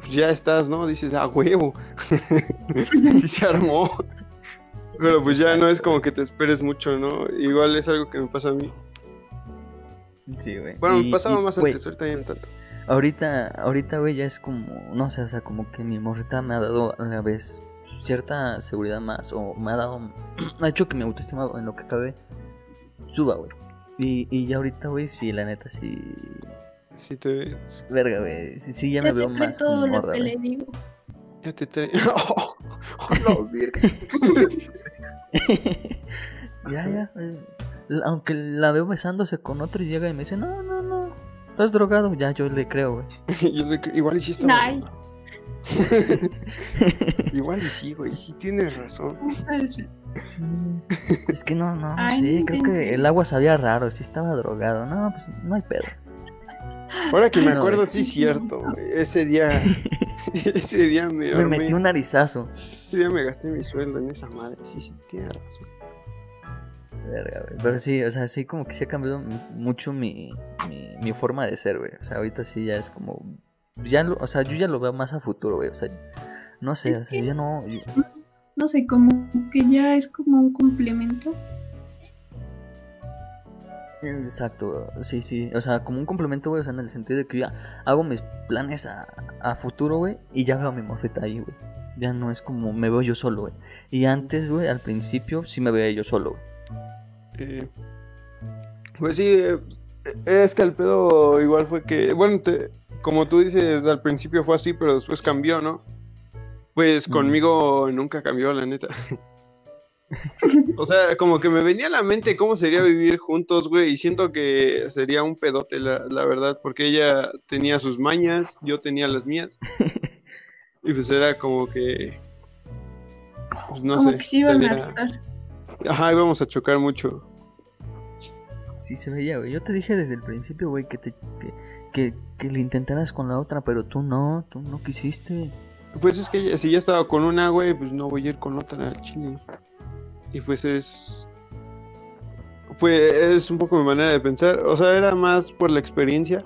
pues ya estás, ¿no? Dices, ah, huevo. sí se armó. Pero pues ya no es como que te esperes mucho, ¿no? Igual es algo que me pasa a mí. Sí, güey. Bueno, Y- me pasaba y, más güey, antes, ahorita ya no tanto. Ahorita, ahorita, güey, ya es como, no sé, o sea, como que mi morrita me ha dado a la vez cierta seguridad más, o me ha dado, ha hecho que mi autoestima en lo que cabe suba, güey. Y, y ya ahorita, güey, sí, la neta, sí, Sí te verga, güey, sí, sí, ya Ya me veo más todo como morra, le digo. ya te trae. Oh, la verga. ya, ya, eh, aunque la veo besándose con otro y llega y me dice, no, no, no, estás drogado, ya yo le creo, güey. Yo le cre- igual Ay. drogado. Igual y sí, güey, sí tienes razón. Es que no, no, Ay, sí, no creo que el agua sabía raro, sí estaba drogado, no, pues no hay pedo. Ahora que me No, acuerdo, sí es cierto, güey. Ese día, ese día me, Me armé- metí un narizazo. Ese día me gasté mi sueldo en esa madre. Sí, sí, tienes razón. Verga, güey. Pero sí, o sea, sí como que sí ha cambiado mucho mi, mi, mi forma de ser, güey. O sea, ahorita sí ya es como... Ya lo, o sea, yo ya lo veo más a futuro, güey. O sea, no sé, Es o sea, que- yo no... yo- No sé, como que ya es como un complemento. Exacto, sí, sí. O sea, como un complemento, güey. O sea, en el sentido de que ya hago mis planes a, a futuro, güey. Y ya veo a mi morrita ahí, güey. Ya no es como me veo yo solo, güey. Y antes, güey, al principio sí me veía yo solo, güey. Eh, pues sí, eh, es que el pedo igual fue que, bueno, te- como tú dices, al principio fue así, pero después cambió, ¿no? Pues Mm. conmigo nunca cambió, la neta. o sea, como que me venía a la mente cómo sería vivir juntos, güey, y siento que sería un pedote, la, la verdad, porque ella tenía sus mañas, yo tenía las mías, y pues era como que, pues no como sé, que se iban sería- a hartar. Ajá, íbamos a chocar mucho. Sí se veía, güey. Yo te dije desde el principio, güey, que, te, que, que, que le intentaras con la otra, pero tú no, tú no quisiste. Pues es que si ya estaba con una, güey, pues no voy a ir con otra al chile. Y pues es. Pues es un poco mi manera de pensar. O sea, era más por la experiencia.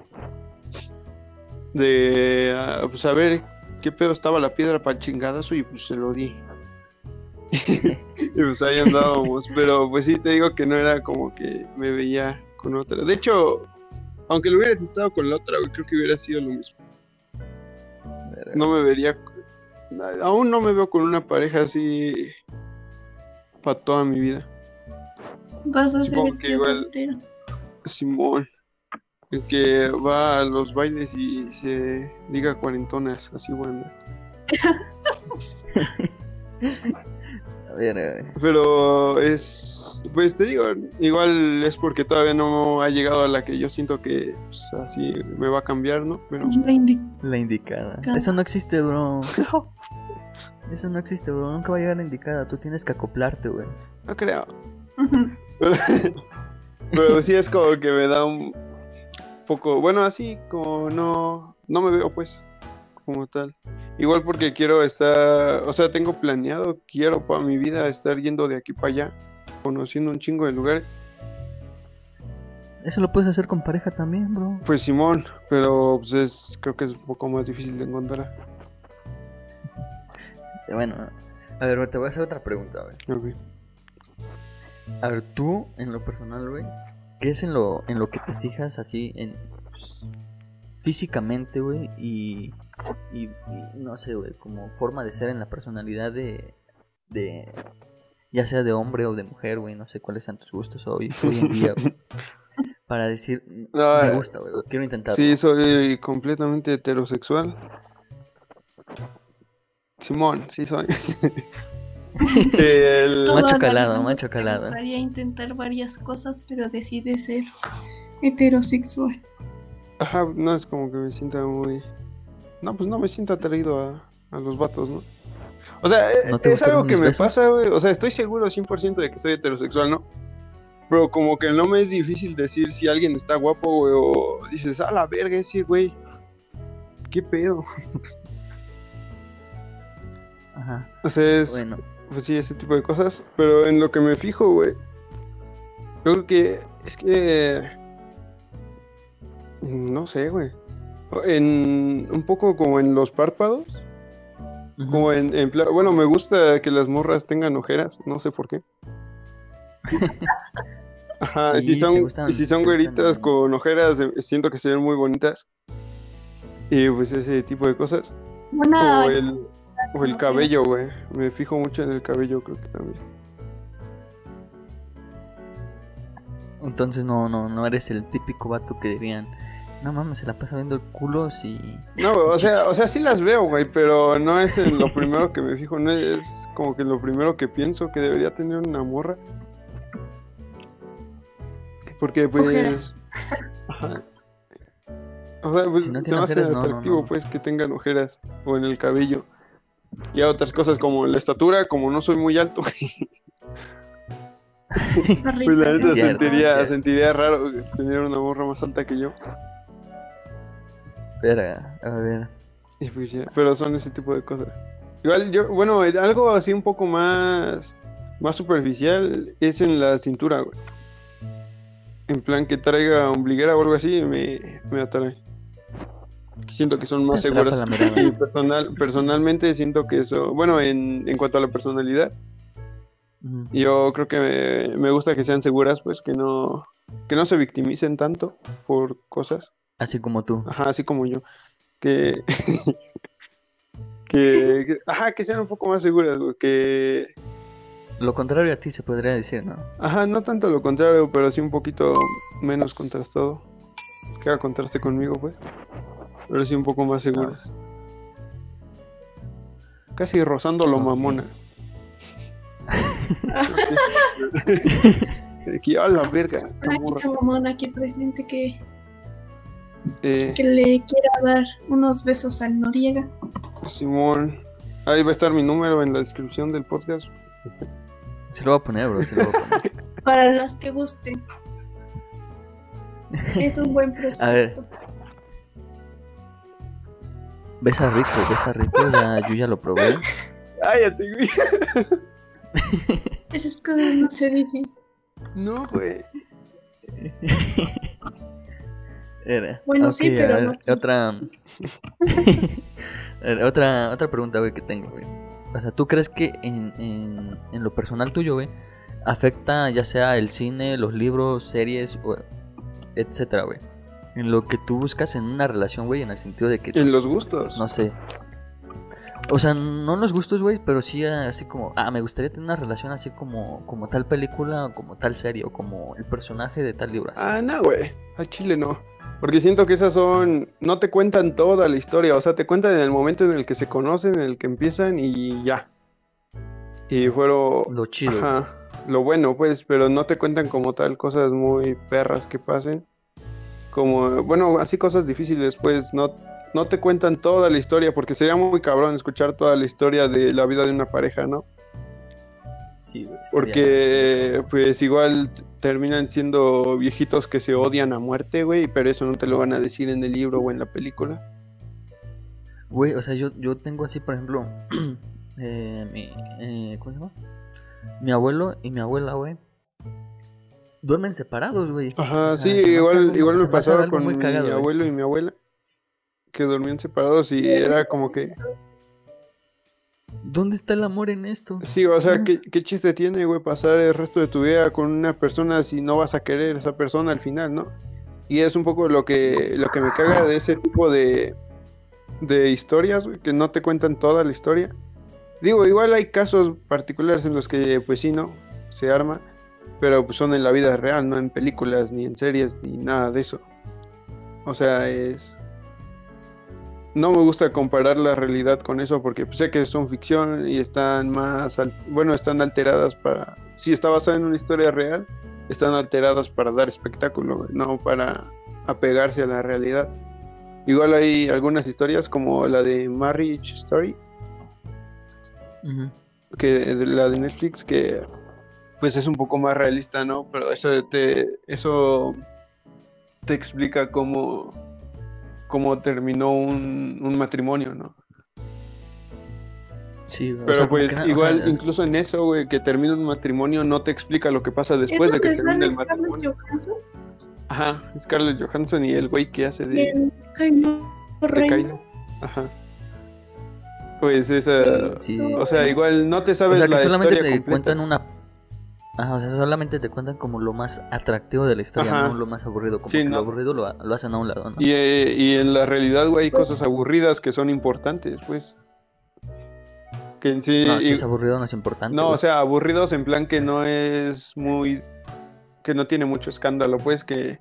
De ah, pues saber qué pedo estaba la piedra para el chingadazo y pues se lo di. y pues ahí andábamos. Pero pues sí te digo que no era como que me veía con otra. De hecho, aunque lo hubiera intentado con la otra, güey, creo que hubiera sido lo mismo. No me vería. Aún no me veo con una pareja así. Para toda mi vida. Vas a ser Supongo que igual-. Simón. El que va a los bailes y se diga cuarentonas. Así bueno. A ver, güey. Pero es. Pues te digo, igual es porque todavía no ha llegado a la que yo siento que pues, así me va a cambiar, ¿no? Pero. La indi- La indicada. Indicada. Eso no existe, bro. Eso no existe, bro. Nunca va a llegar la indicada. Tú tienes que acoplarte, güey. No creo. Pero, pero sí es como que me da un poco, bueno, así como no, no me veo pues como tal. Igual porque quiero estar, o sea, tengo planeado, quiero para mi vida estar yendo de aquí para allá, conociendo un chingo de lugares. Eso lo puedes hacer con pareja también, bro. Pues Simón, pero pues es, creo que es un poco más difícil de encontrar. Eh, Bueno, a ver, te voy a hacer otra pregunta, güey. A ver, tú, en lo personal, güey, ¿qué es en lo, en lo que te fijas así en pues, físicamente, güey? Y, y, y no sé, güey, como forma de ser en la personalidad de, de ya sea de hombre o de mujer, güey, no sé cuáles sean tus gustos hoy, hoy en día, güey, para decir, No, me eh, gusta, güey, quiero intentarlo. Sí, soy completamente heterosexual. Simón, sí soy. El- Macho calado, macho me calado. gustaría intentar varias cosas, pero decide ser heterosexual. Ajá, no es como que me sienta muy. No, pues no me siento atraído a, a los vatos, ¿no? O sea, eh, ¿No te es algo que me besos? pasa, güey. O sea, estoy seguro 100% de que soy heterosexual, ¿no? Pero como que no me es difícil decir si alguien está guapo, güey, o dices, a la verga ese, güey. ¿Qué pedo? Ajá, O sea, es. bueno, Pues sí, ese tipo de cosas. Pero en lo que me fijo, güey. Yo creo que. Es que. No sé, güey. En. Un poco como en los párpados. Como en, en plan- bueno, me gusta que las morras tengan ojeras, no sé por qué. Ajá, y Sí, si son, gustan- y si son güeritas con ojeras, eh, siento que se ven muy bonitas. Y pues ese tipo de cosas. Una O el, o el cabello, güey. Me fijo mucho en el cabello, creo que también. Entonces no, no, no eres el típico vato que dirían, no mames, se la pasa viendo el culo si... No, o sea, o sea, sí las veo, güey, pero no es en lo primero que me fijo, no es como que lo primero que pienso que debería tener una morra. Porque pues ajá. O sea, pues Si no se me hace ojeras, no, no, atractivo no. pues que tengan ojeras o en el cabello. Y a otras cosas como la estatura, como no soy muy alto, pues la neta sentiría, sentiría raro tener una morra más alta que yo. Espera, a ver. Y pues ya, pero son ese tipo de cosas. Igual yo, bueno, algo así un poco más, más superficial es en la cintura, güey. En plan que traiga ombliguera o algo así, me, me atrae. Siento que son más seguras. Y personal, personalmente siento que eso, bueno, en, en cuanto a la personalidad, yo creo que me, me gusta que sean seguras, pues que no, que no se victimicen tanto por cosas. Así como tú. Ajá, así como yo. Que, que, que- ajá, que sean un poco más seguras, güey, que, Lo contrario a ti se podría decir, ¿no? ajá, no tanto lo contrario, pero sí un poquito menos contrastado. Que haga contraste conmigo, pues. Pero sí un poco más seguras. Casi rozando lo mamona. Aquí a la verga. Una mamona aquí presente que, Eh, que le quiera dar unos besos al Noriega. Simón. Ahí va a estar mi número en la descripción del podcast. Se lo voy a poner, bro. Se lo voy a poner. Para las que gusten. Es un buen A ver. Besa rico, besa rico. Ya, yo ya lo probé. Cállate, güey. Esas cosas no se dicen. No, güey. Era. Bueno, sí, pero ver, no. Otra. Ver, otra, otra pregunta, güey, que tengo, güey. O sea, ¿tú crees que en, en, en lo personal tuyo, güey, afecta ya sea el cine, los libros, series, o etcétera, güey? En lo que tú buscas en una relación, güey, en el sentido de que, En los gustos. no sé. O sea, no los gustos, güey, pero sí así como, ah, me gustaría tener una relación así como, como tal película, o como tal serie, o como el personaje de tal libro. así. Ah, no, güey. A Chile no. Porque siento que esas son. No te cuentan toda la historia. O sea, te cuentan en el momento en el que se conocen, en el que empiezan y ya. Y fueron. Lo chido. Ajá. Lo bueno, pues, pero no te cuentan como tal cosas muy perras que pasen. Como, bueno, así cosas difíciles, pues, no, no te cuentan toda la historia, porque sería muy cabrón escuchar toda la historia de la vida de una pareja, ¿no? Sí, Porque, pues, igual terminan siendo viejitos que se odian a muerte, güey, pero eso no te lo van a decir en el libro o en la película. Güey, o sea, yo, yo tengo así, por ejemplo, eh, mi, eh, ¿cómo se llama? Mi abuelo y mi abuela, güey. Duermen separados, güey. Ajá, O sea, sí, igual, algo- igual me pasaba con mi cagado, güey. abuelo y mi abuela, que dormían separados y era como que, ¿Dónde está el amor en esto? sí, o sea, Ah. ¿qué, qué chiste tiene, güey, pasar el resto de tu vida con una persona si no vas a querer a esa persona al final, ¿no? Y es un poco lo que, lo que me caga de ese tipo de, de historias, güey, que no te cuentan toda la historia. Digo, igual hay casos particulares en los que, pues sí, ¿no? Se arma, pero pues son en la vida real, no en películas, ni en series, ni nada de eso. O sea, es... No me gusta comparar la realidad con eso porque pues, sé que son ficción y están más, al- bueno, están alteradas para... Si está basada en una historia real, están alteradas para dar espectáculo, no para apegarse a la realidad. Igual hay algunas historias como la de Marriage Story, que la de Netflix que pues es un poco más realista, ¿no? Pero eso te eso te explica cómo cómo terminó un, un matrimonio, ¿no? Sí, o Pero sea, pues que o igual sea, incluso en eso, güey, que termina un matrimonio no te explica lo que pasa después de que ¿Es termina el matrimonio. Johansson? Ajá, Scarlett Johansson y el güey que hace de, el de. Ajá. pues esa... Sí. O sea, igual no te O sabes sea, que la solamente historia te completa. cuentan una. Ajá, o sea, solamente te cuentan como lo más atractivo de la historia, Ajá. no lo más aburrido. Como Sí, que no. lo aburrido lo, lo hacen a un lado, ¿no? Y, eh, y en la realidad, güey, hay cosas aburridas que son importantes, pues. Que en sí... no, si y- es aburrido no es importante. no, güey. o sea, aburridos en plan que no es muy... que no tiene mucho escándalo, pues, que...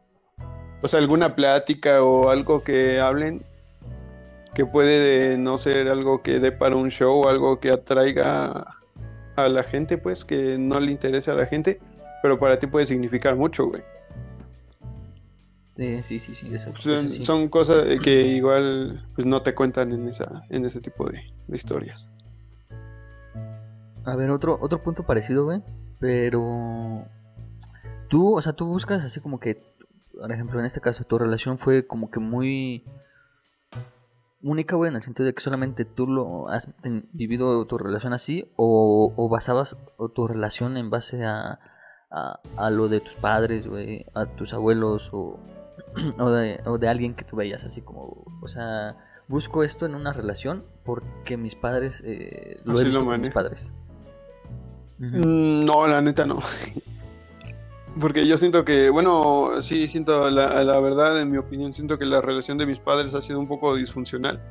O sea, alguna plática o algo que hablen que puede no ser algo que dé para un show, algo que atraiga a la gente, pues, que no le interese a la gente, pero para ti puede significar mucho, güey. Sí, sí, sí, sí, eso, Son, eso sí. son cosas que igual pues, no te cuentan en esa en ese tipo de, de historias. A ver, otro, otro punto parecido, güey. Pero. Tú, o sea, tú buscas así como que. Por ejemplo, en este caso, tu relación fue como que muy. Única, güey, en el sentido de que solamente tú lo has vivido tu relación así, o, o basabas o tu relación en base a, a, a lo de tus padres, güey, a tus abuelos, o, o, de, o de alguien que tú veías, así como, o sea, busco esto en una relación porque mis padres, eh, lo he Así lo visto con mis padres. Mm, No, la neta no. Porque yo siento que, bueno, sí, siento la, la verdad, en mi opinión, siento que la relación de mis padres ha sido un poco disfuncional.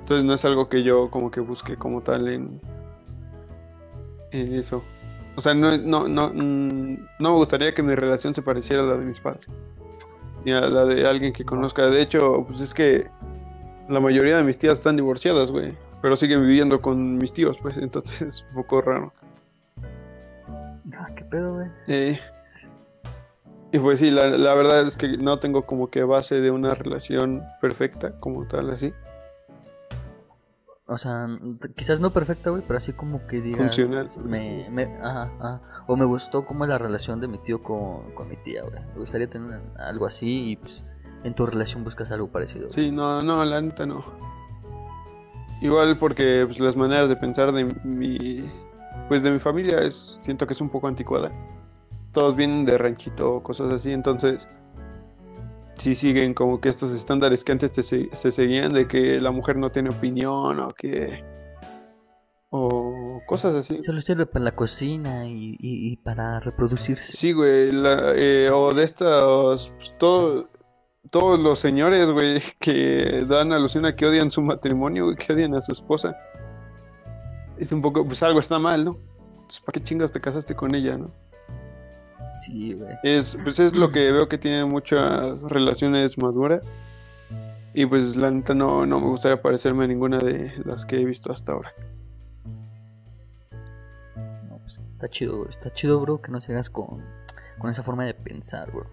Entonces no es algo que yo como que busque como tal en, en eso. O sea, no, no, no, no me gustaría que mi relación se pareciera a la de mis padres. Ni a la de alguien que conozca. De hecho, pues es que la mayoría de mis tías están divorciadas, güey. Pero siguen viviendo con mis tíos, pues entonces es un poco raro. Ah, qué pedo, güey. Eh, y pues sí, la, la verdad es que no tengo como que base de una relación perfecta, como tal, así. O sea, quizás no perfecta, güey, pero así como que diga. Funcional. Me, me, ajá, ajá. O me gustó cómo es la relación de mi tío con, con mi tía, güey. Me gustaría tener algo así y pues en tu relación buscas algo parecido. güey. Sí, no, no, la neta no. Igual porque pues, las maneras de pensar de mi, pues de mi familia es, siento que es un poco anticuada. Todos vienen de ranchito o cosas así, entonces sí siguen como que estos estándares que antes te se, se seguían de que la mujer no tiene opinión o que o cosas así. Solo sirve para la cocina y, y- y para reproducirse. Sí, güey, la- eh, o de estos, pues, todo- todos los señores, güey, que dan alusión a que odian su matrimonio, güey, que odian a su esposa. Es un poco, pues algo está mal, ¿no? Entonces, ¿para qué chingas te casaste con ella, no? Sí, güey. Es, pues es lo que veo que tiene muchas relaciones maduras. Y pues la neta no, no me gustaría parecerme a ninguna de las que he visto hasta ahora. No, pues, está chido. Está chido, bro, que no sigas con, con esa forma de pensar, bro.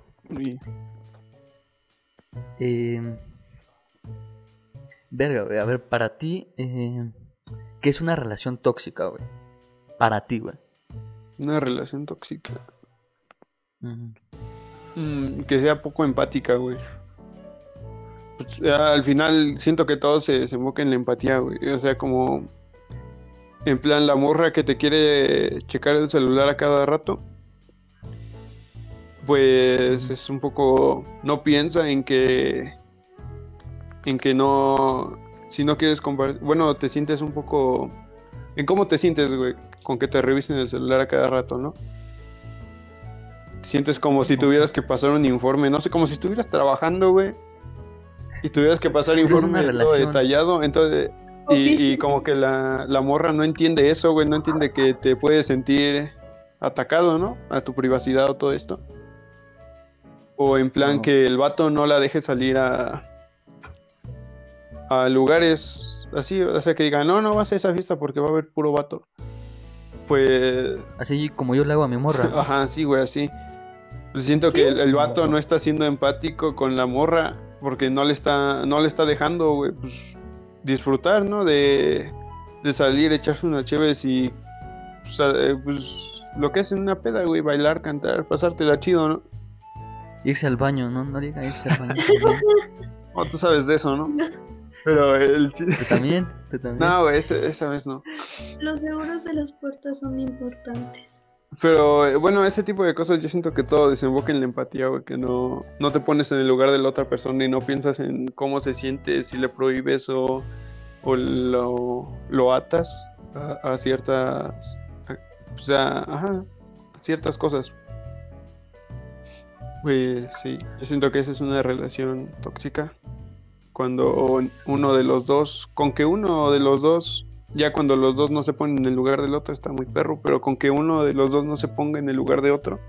Eh, verga, güey. A ver, para ti, eh, ¿qué es una relación tóxica, güey? Para ti, güey. una relación tóxica. Mm, que sea poco empática, güey. Pues, ya, al final siento que todo se desemboca en la empatía, güey. O sea, como en plan la morra que te quiere checar el celular a cada rato. Pues es un poco no piensa en que en que no si no quieres compartir, bueno, te sientes un poco en cómo te sientes, güey, con que te revisen el celular a cada rato, ¿no? Sientes como si tuvieras que pasar un informe, no sé, como si estuvieras trabajando, güey. Y tuvieras que pasar informe todo detallado, entonces... Y, como que la, la morra no entiende eso, güey, no entiende que te puedes sentir atacado, ¿no? A tu privacidad o todo esto. O en plan No. que el vato no la deje salir a, a lugares así, o sea, que diga, no, no vas a esa fiesta porque va a haber puro vato. Pues Así como yo le hago a mi morra. Ajá, sí, güey, así. Pues siento que el, el vato no está siendo empático con la morra porque no le está, no le está dejando, güey, pues disfrutar, ¿no? De, de salir, echarse unas chéves y, pues, a- eh, pues, lo que es en una peda, güey, bailar, cantar, pasártela chido, ¿no? Irse al baño, ¿no? No diga irse al baño. tú sabes de eso, ¿no? Pero el... Tú también, tú también. No, güey, ese- esa vez no. Los seguros de las puertas son importantes. Pero eh, bueno, ese tipo de cosas yo siento que todo desemboca en la empatía, güey, que no, no te pones en el lugar de la otra persona y no piensas en cómo se siente, si le prohíbes o o lo, lo atas a, ciertas, o sea, ciertas cosas. Pues sí, yo siento que esa es una relación tóxica. Cuando uno de los dos, con que uno de los dos, ya cuando los dos no se ponen en el lugar del otro está muy perro, pero con que uno de los dos no se ponga en el lugar de otro,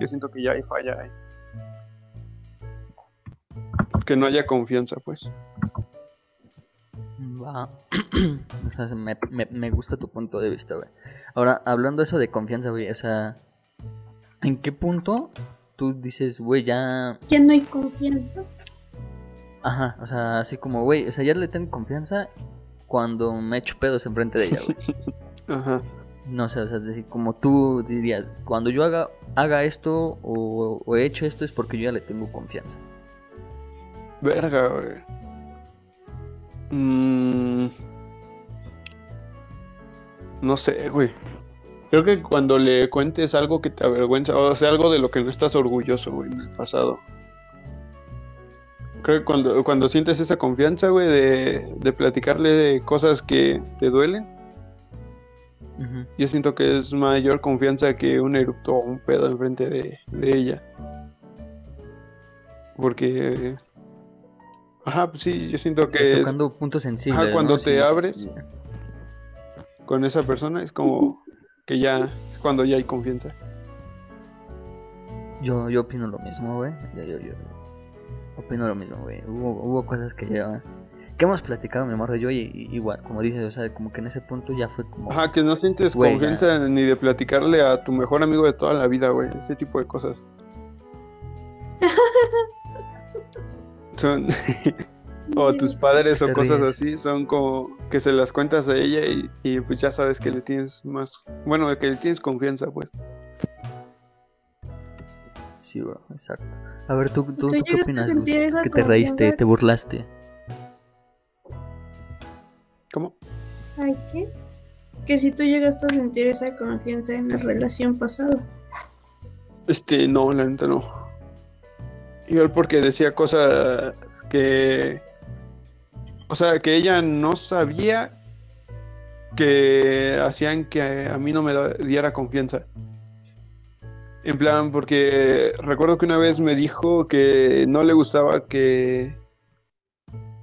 yo siento que ya hay falla ahí. Que no haya confianza, pues. Va. o sea, me, me, gusta tu punto de vista, güey. Ahora, hablando eso de confianza, güey, o sea, ¿en qué punto tú dices, güey, ya... Ya no hay confianza. Ajá, o sea, así como, güey, o sea, ya le tengo confianza cuando me echo pedos enfrente de ella, güey. Ajá. No sé, o sea, es decir, como tú dirías, cuando yo haga, haga esto o, o he hecho esto es porque yo ya le tengo confianza. Verga, güey. Mm, no sé, güey. Creo que cuando le cuentes algo que te avergüenza, o sea, algo de lo que no estás orgulloso, güey, en el pasado. Creo que cuando, cuando sientes esa confianza, güey, de, de platicarle cosas que te duelen, yo siento que es mayor confianza que un erupto o un pedo enfrente de, de ella. Porque Ajá, pues sí, yo siento que Estás tocando puntos sensibles. Ajá, cuando te abres con esa persona es como que ya es cuando ya hay confianza. Yo, yo opino lo mismo, güey. Yo, yo, yo opino lo mismo, güey. Hubo, hubo cosas que ya que hemos platicado, mi amor, yo y, igual, como dices, o sea, como que en ese punto ya fue como... Ajá, que no sientes confianza ni de platicarle a tu mejor amigo de toda la vida, güey, ese tipo de cosas. son o tus padres o cosas así son como que se las cuentas a ella y, pues ya sabes que le tienes más bueno que le tienes confianza pues sí bro exacto a ver tú, tú, qué opinas que te reíste te burlaste cómo Ay, ¿qué? que si tú llegaste a sentir esa confianza en la relación pasada este no la neta no Igual porque decía cosas que. O sea, que ella no sabía que hacían que a mí no me diera confianza. En plan, porque recuerdo que una vez me dijo que no le gustaba que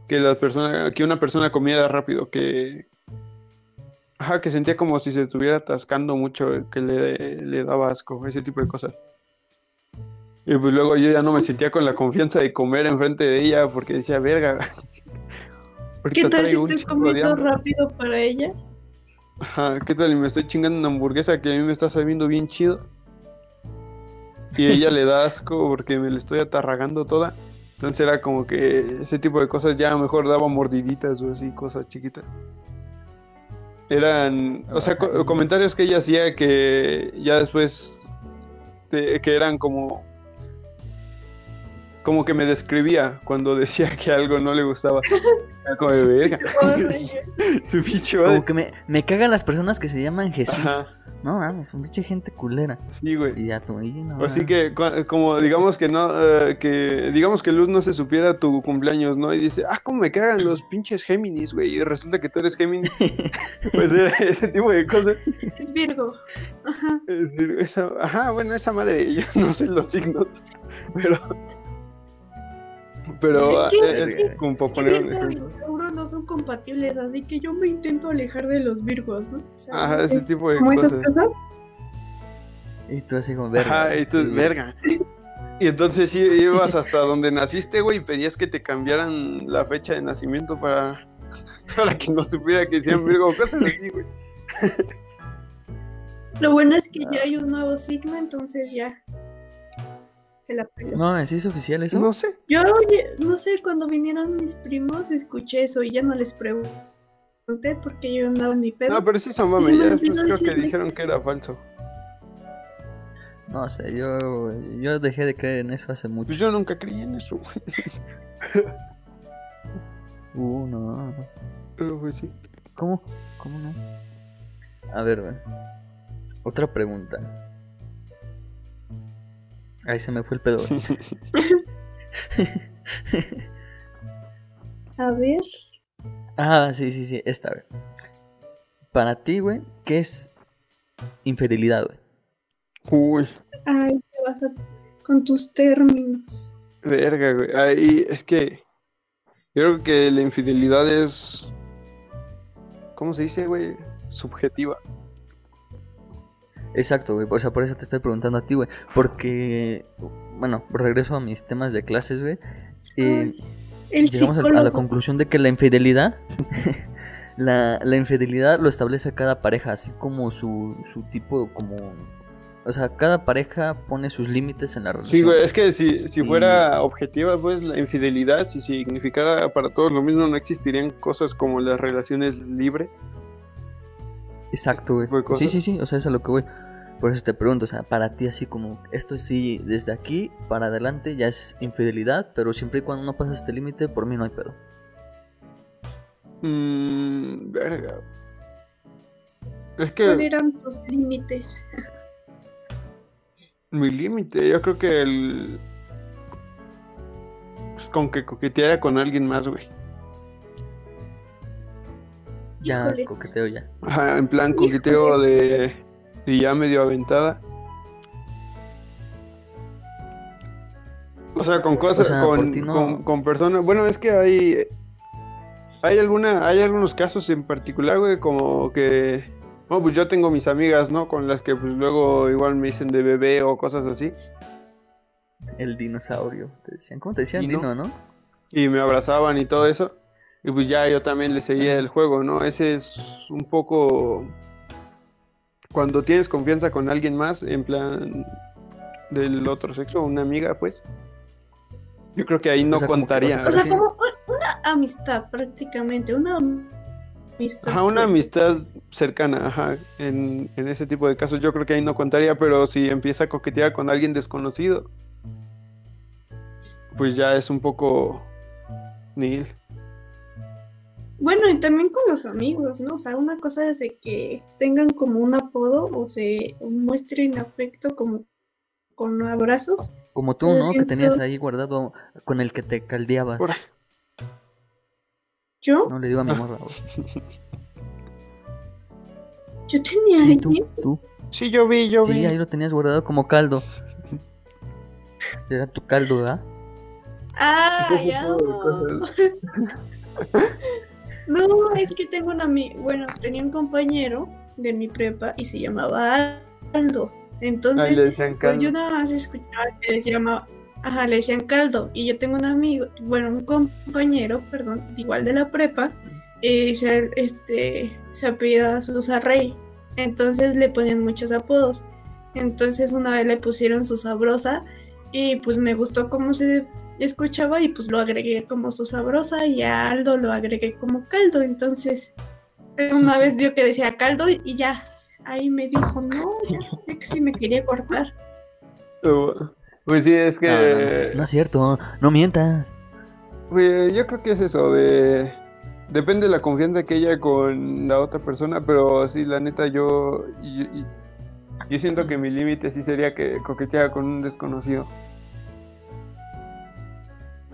que la persona que una persona comiera rápido, que ajá, que sentía como si se estuviera atascando mucho, que le, le daba asco, ese tipo de cosas. Y pues luego yo ya no me sentía con la confianza de comer enfrente de ella porque decía, verga. ¿Qué tal si estoy comiendo rápido para ella? Ajá, ¿qué tal? Y me estoy chingando una hamburguesa que a mí me está sabiendo bien chido. Y ella le da asco porque me la estoy atarragando toda. Entonces era como que ese tipo de cosas ya mejor daba mordiditas o así, cosas chiquitas. Eran, o sea, comentarios que ella hacía que ya después, que eran como como que me describía cuando decía que algo no le gustaba. Como de verga. Su bicho. Como que me, me cagan las personas que se llaman Jesús. No mames, un bicho gente culera. Sí, güey. Y ya tú, no, Así que, como digamos que no, eh, que digamos que Luz no se supiera tu cumpleaños, ¿no? Y dice, ah, cómo me cagan los pinches Géminis, güey. Y resulta que tú eres Géminis. pues era ese tipo de cosas. Es Virgo. Ajá. Es Virgo. Esa, ajá, bueno, esa madre, yo no sé los signos, pero. Pero es que, eh, como para poner un no son compatibles, así que yo me intento alejar de los virgos, ¿no? Ajá, ese tipo de cosas. esas cosas. Y tú así como verga. Ajá, y tú, verga. Y entonces sí ibas hasta donde naciste, güey, y pedías que te cambiaran la fecha de nacimiento para, para que no supiera que hicieran Virgo, cosas así, güey. Lo bueno es que ya hay un nuevo signo, entonces ya no, ¿es oficial eso? No sé. Yo, no sé, cuando vinieron mis primos escuché eso y ya no les pregunté porque yo andaba en mi pedo. No, pero sí son mame, ya después creo que dijeron que era falso. No sé, yo, yo dejé de creer en eso hace mucho. Pues yo nunca creí en eso, Uh, no. Pero pues sí. ¿Cómo? ¿Cómo no? A ver, otra pregunta. Ahí se me fue el pedo. A ver. Ah, sí, sí, sí, esta, güey. Para ti, güey, ¿qué es infidelidad, güey? Uy, Ay, te vas a... con tus términos. verga, güey. Ahí es que yo creo que la infidelidad es. ¿Cómo se dice, güey? Subjetiva. Exacto, güey. O sea, por eso te estoy preguntando a ti, güey. Porque, bueno, regreso a mis temas de clases, güey. eh, llegamos a, la conclusión de que la infidelidad, la, la infidelidad lo establece cada pareja, así como su, su tipo, como, o sea, cada pareja pone sus límites en la relación. Sí, güey, es que si, si Y- fuera objetiva, pues la infidelidad, si significara para todos lo mismo, no existirían cosas como las relaciones libres. Exacto, güey. Sí, sí, sí, o sea, eso es a lo que voy. Por eso te pregunto, o sea, para ti así como, esto sí, desde aquí para adelante ya es infidelidad, pero siempre y cuando no pasas este límite, por mí no hay pedo. Mmm, verga. Es ¿Cuáles que eran tus límites? mi límite, yo creo que el. pues, con que coqueteara con alguien más, güey. Ya, Híjoles. coqueteo ya. Ajá, en plan coqueteo de, de ya medio aventada. O sea, con cosas, O sea, por con, ti no- con, con personas. Bueno, es que hay. Hay alguna, hay algunos casos en particular, güey, como que. Bueno, pues yo tengo mis amigas, ¿no? Con las que pues luego igual me dicen de bebé o cosas así. El dinosaurio, te decían. ¿Cómo te decían? Dino. Dino, ¿no? y me abrazaban y todo eso. Y pues ya yo también le seguía el juego, ¿no? Ese es un poco cuando tienes confianza con alguien más, en plan del otro sexo, una amiga, pues. Yo creo que ahí no O sea, como que- contaría. O sea, como una amistad prácticamente, una amistad. Ajá, una amistad cercana, ajá. En, en ese tipo de casos yo creo que ahí no contaría, pero si empieza a coquetear con alguien desconocido, pues ya es un poco nil. Bueno, y también con los amigos, ¿no? O sea, una cosa es de que tengan como un apodo o se muestren afecto como con abrazos. Como tú, ¿no? Que tenías ahí guardado con el que te caldeabas. Yo, No le digo a mi Ah. morra. yo tenía Sí, tú, tú. sí, yo vi, yo Sí, vi. ahí lo tenías guardado como caldo. Era tu caldo, ¿verdad? Ah, ya. No, es que tengo una ami- bueno, tenía un compañero de mi prepa y se llamaba Aldo. Entonces, decían pues yo nada más escuchaba que les llamaba, ajá, le decían caldo. Y yo tengo un amigo, bueno, un compañero, perdón, igual de la prepa, y se, este, se apellida Sosa Rey. Entonces le ponían muchos apodos. Entonces una vez le pusieron su sabrosa y pues me gustó cómo se escuchaba y pues lo agregué como su sabrosa y a Aldo lo agregué como caldo. Entonces una vez vio que decía caldo y ya, ahí me dijo, no, ya, ya que sí me quería cortar. Pues sí, es que. No, no, no, es- no es cierto, no mientas. Pues, yo creo que es eso, de... Depende de la confianza que haya con la otra persona, pero sí, la neta, yo... y- y- Yo siento que mi límite sí sería que coqueteara con un desconocido.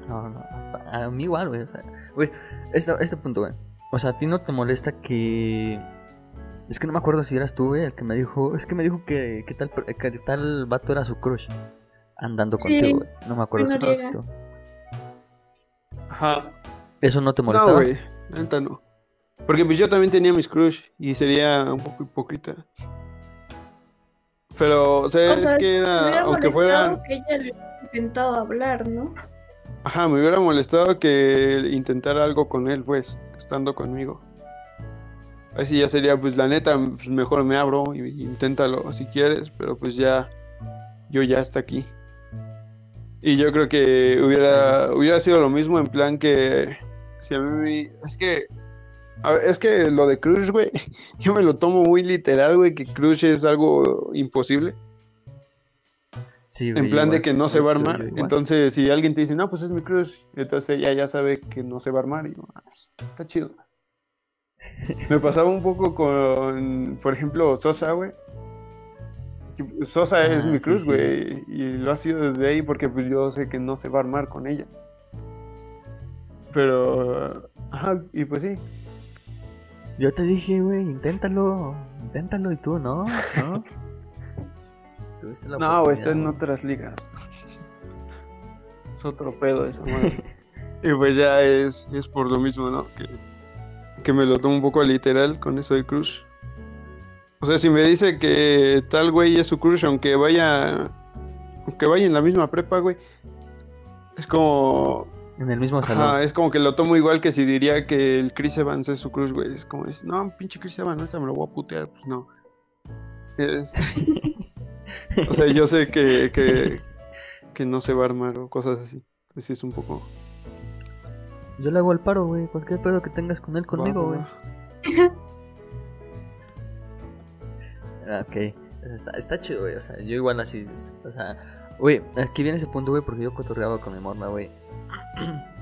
No, no, a mí igual, güey. O sea, güey, este, este punto, güey. O sea, a ti no te molesta que. Es que no me acuerdo si eras tú, güey, el que me dijo. Es que me dijo que, que tal, per- que tal vato era su crush. Andando Sí, contigo, güey. No me acuerdo si Noriega. tú. Ajá. ¿Eso no te No, molestaba? güey, la neta no. Porque pues yo también tenía mis crush y sería un poco hipócrita. Pero, o sea, O sea, es que era, aunque fuera... que ella le intentado hablar, ¿no? Ajá, me hubiera molestado que intentara algo con él, pues, estando conmigo. Así ya sería, pues, la neta, pues, mejor me abro y, inténtalo si quieres, pero pues ya, yo ya está aquí. Y yo creo que hubiera, hubiera sido lo mismo en plan que, si a mí, es que, es que lo de Crush, güey, yo me lo tomo muy literal, güey, que Crush es algo imposible. Sí, güey, En plan de que no se va a armar. igual. Entonces, si alguien te dice, no, pues es mi crush, entonces ella ya sabe que no se va a armar. Y yo, "Ah, pues, está chido. Me pasaba un poco con, por ejemplo, Sosa, güey. Sosa es Ah, mi crush, sí. güey. Y lo ha sido desde ahí porque pues yo sé que no se va a armar con ella. Pero, ajá, y pues sí. Yo te dije, güey, inténtalo, inténtalo y tú, ¿no? ¿No? Tuviste la no, está en otras ligas. Es otro pedo esa madre. y pues ya es, es por lo mismo, ¿no? Que, que me lo tomo un poco literal con eso de crush. O sea, si me dice que tal güey es su crush, aunque vaya. Aunque vaya en la misma prepa, güey. Es como. En el mismo salón. es como que lo tomo igual que si diría que el Chris Evans es su crush, güey. Es como, es, no, pinche Chris Evans, ahorita me lo voy a putear. Pues no. o sea, yo sé que, que, que no se va a armar o cosas así. Así es un poco. Yo le hago el paro, güey. Cualquier pedo que tengas con él, conmigo, güey. Ah, ok. Está, está chido, güey. O sea, yo igual así. O sea, güey, aquí viene ese punto, güey, porque yo cotorreaba con mi morna, güey.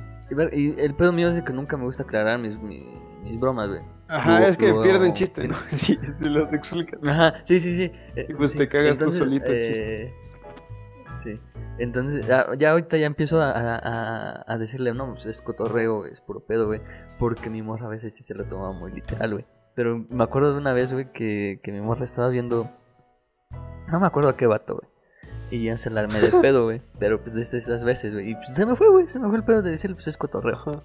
Y, el pedo mío es que nunca me gusta aclarar mis, mis, bromas, güey. Ajá, es que pierden chiste, ¿no? Sí, si los explicas. Ajá, sí, sí, sí. Y pues te cagas tú solito el chiste. Eh, sí. Entonces, ya, ya, ahorita ya empiezo a, a, a, decirle, no, pues es cotorreo, es puro pedo, güey. Porque mi morra a veces sí se lo toma muy literal, güey. Pero me acuerdo de una vez, güey, que, que mi morra estaba viendo. No me acuerdo a qué vato, güey. Y ya se la armé de pedo, güey. Pero pues desde esas veces, güey. Y pues se me fue, güey. Se me fue el pedo de decirle, pues es cotorreo.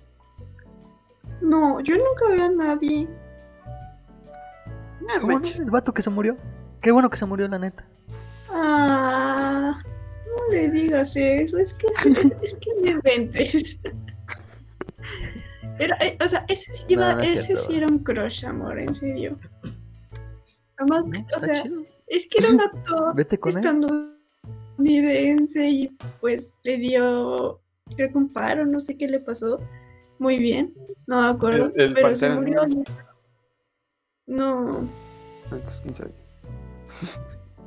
No, yo nunca veo a nadie. No, no, el vato que se murió. Qué bueno que se murió, la neta. Ah, no le digas eso. Es que, es, es que me inventes. Eh, o sea, ese sí, ese sí era un crush, amor, en serio. Además, o sea, es que era un actor estadounidense y pues le dio, creo que un paro, no sé qué le pasó. Muy bien, no me acuerdo, pero se murió. No. Entonces, ¿quién sabe?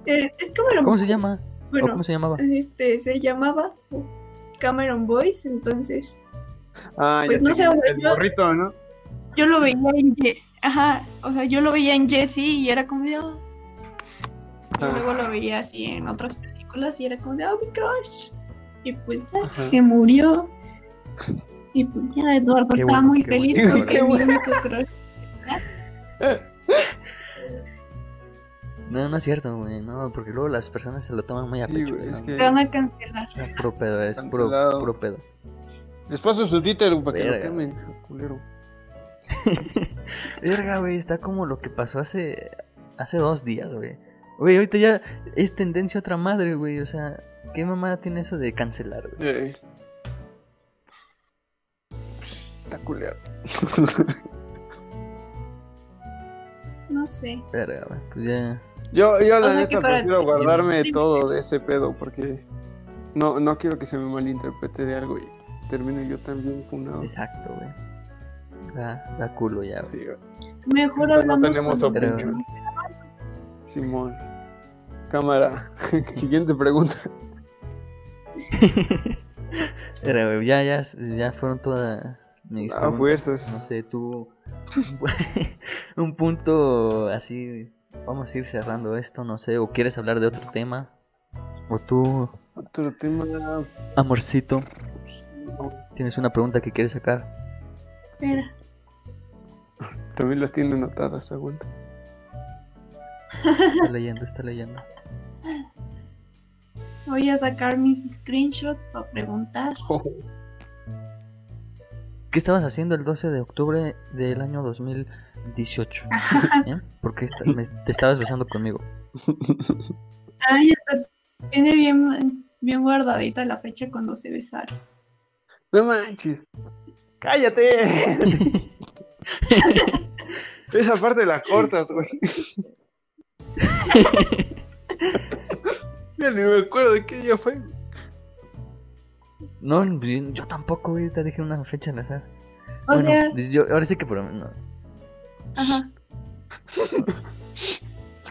Eh, es Cameron ¿Cómo se llama? Bueno, ¿Cómo se llamaba? Este, se llamaba Cameron Boyce, entonces Ah, pues no sé, el yo, ¿no? Yo lo veía en Ajá, o sea, yo lo veía en Jesse y era como de oh". Y ah. luego lo veía así en otras películas y era como de oh mi crush. Y pues ya se murió. Y pues ya Eduardo estaba muy feliz porque mi único crush. No, no es cierto, güey, no, porque luego las personas se lo toman muy a pecho. Te van a cancelar. Es puro pedo, es puro, puro pedo. Les paso su Twitter para que lo quemen, culero. Verga, güey, está como lo que pasó hace hace dos días, güey. Güey, ahorita ya es tendencia otra madre, güey. O sea, ¿qué mamada tiene eso de cancelar, güey? Está culero. No sé. Pues ya. Yo, yo la neta prefiero guardarme todo de ese pedo porque no, no quiero que se me malinterprete de algo y termino yo también funado. Exacto, güey. Da, da culo ya, güey. Mejor hablamos no tenemos opinión. Simón. Cámara. Siguiente pregunta. Pero, güey, ya, ya, ya fueron todas mis ah, fuerzas. No sé, tú. un punto así. Vamos a ir cerrando esto, no sé. ¿O quieres hablar de otro tema? ¿O tú? Otro tema. Amorcito. ¿Tienes una pregunta que quieres sacar? Espera. También las tiene anotadas, aguanta. Está leyendo, está leyendo. Voy a sacar mis screenshots para preguntar. ¿Qué estabas haciendo el 12 de octubre del año 2018? ¿Eh? ¿Por qué te estabas besando conmigo? Ay, tiene bien, bien guardadita la fecha cuando se besaron. No manches. Cállate. Esa parte la cortas, güey. ya ni me acuerdo de qué día fue. No, yo tampoco, güey. Te dije una fecha al azar. O sea... yo, ahora sí que por no. Ajá.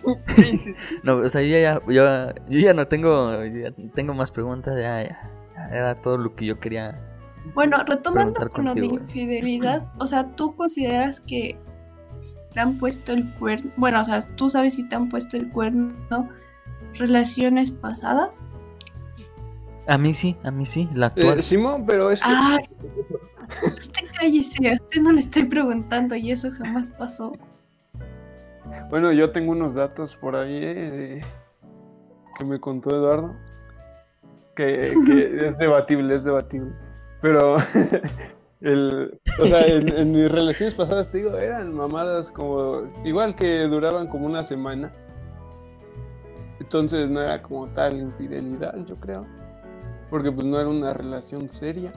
no, o sea, yo ya, yo, yo ya no tengo, ya tengo más preguntas, ya, ya, era todo lo que yo quería bueno, retomando con lo de infidelidad, o sea, ¿tú consideras que te han puesto el cuerno? Bueno, o sea, ¿tú sabes si te han puesto el cuerno relaciones pasadas? A mí sí, a mí sí, la actual. Eh, Simón, pero es que... Ah, te Cállese, a usted no le estoy preguntando y eso jamás pasó. Bueno, yo tengo unos datos por ahí eh, que me contó Eduardo. Que, que es debatible, es debatible. Pero El, o sea, en, mis relaciones pasadas, te digo, eran mamadas como, igual que duraban como una semana. Entonces no era como tal infidelidad, yo creo. Porque pues no era una relación seria.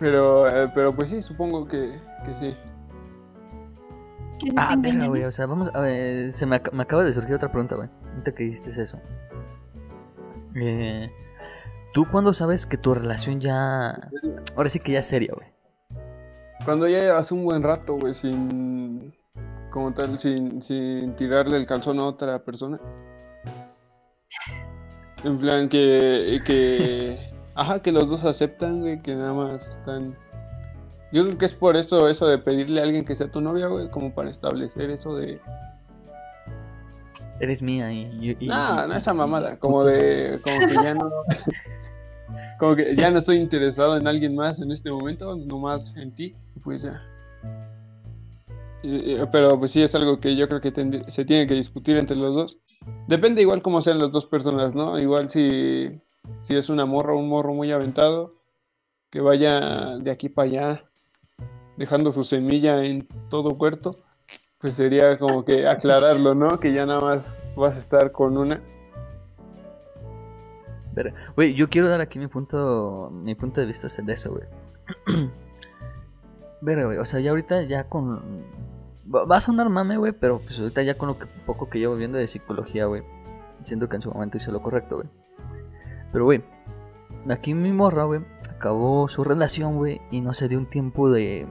Pero, eh, pero pues sí, supongo que, que sí. Ah, venga, güey, o sea, vamos a ver, se me, me, acaba de surgir otra pregunta, güey. Ahorita que dijiste eso. Eh, ¿Tú cuándo sabes que tu relación ya... Ahora sí que ya es seria, güey? Cuando ya llevas un buen rato, güey, sin... Como tal, sin, sin tirarle el calzón a otra persona. En plan que... que... Ajá, que los dos aceptan, güey, que nada más están... Yo creo que es por eso, eso de pedirle a alguien que sea tu novia, güey, como para establecer eso de... Eres mía y... y no, no esa mamada, como de... Como que ya no... como que ya no estoy interesado en alguien más en este momento, nomás en ti, pues ya. pero pues sí es algo que yo creo que se tiene que discutir entre los dos. Depende igual cómo sean las dos personas, ¿no? Igual si, si es una morra o un morro muy aventado, que vaya de aquí para allá, dejando su semilla en todo puerto, pues sería como que aclararlo, ¿no? Que ya nada más vas a estar con una Güey, yo quiero dar aquí mi punto mi punto de vista de eso, güey. Ver, güey, o sea, ya ahorita ya con... Va a sonar mame, güey, pero pues ahorita ya con lo que, poco que llevo viendo de psicología, güey. Siento que en su momento hice lo correcto, güey. Pero, güey, aquí mi morra, güey, acabó su relación, güey, y no se dio un tiempo de...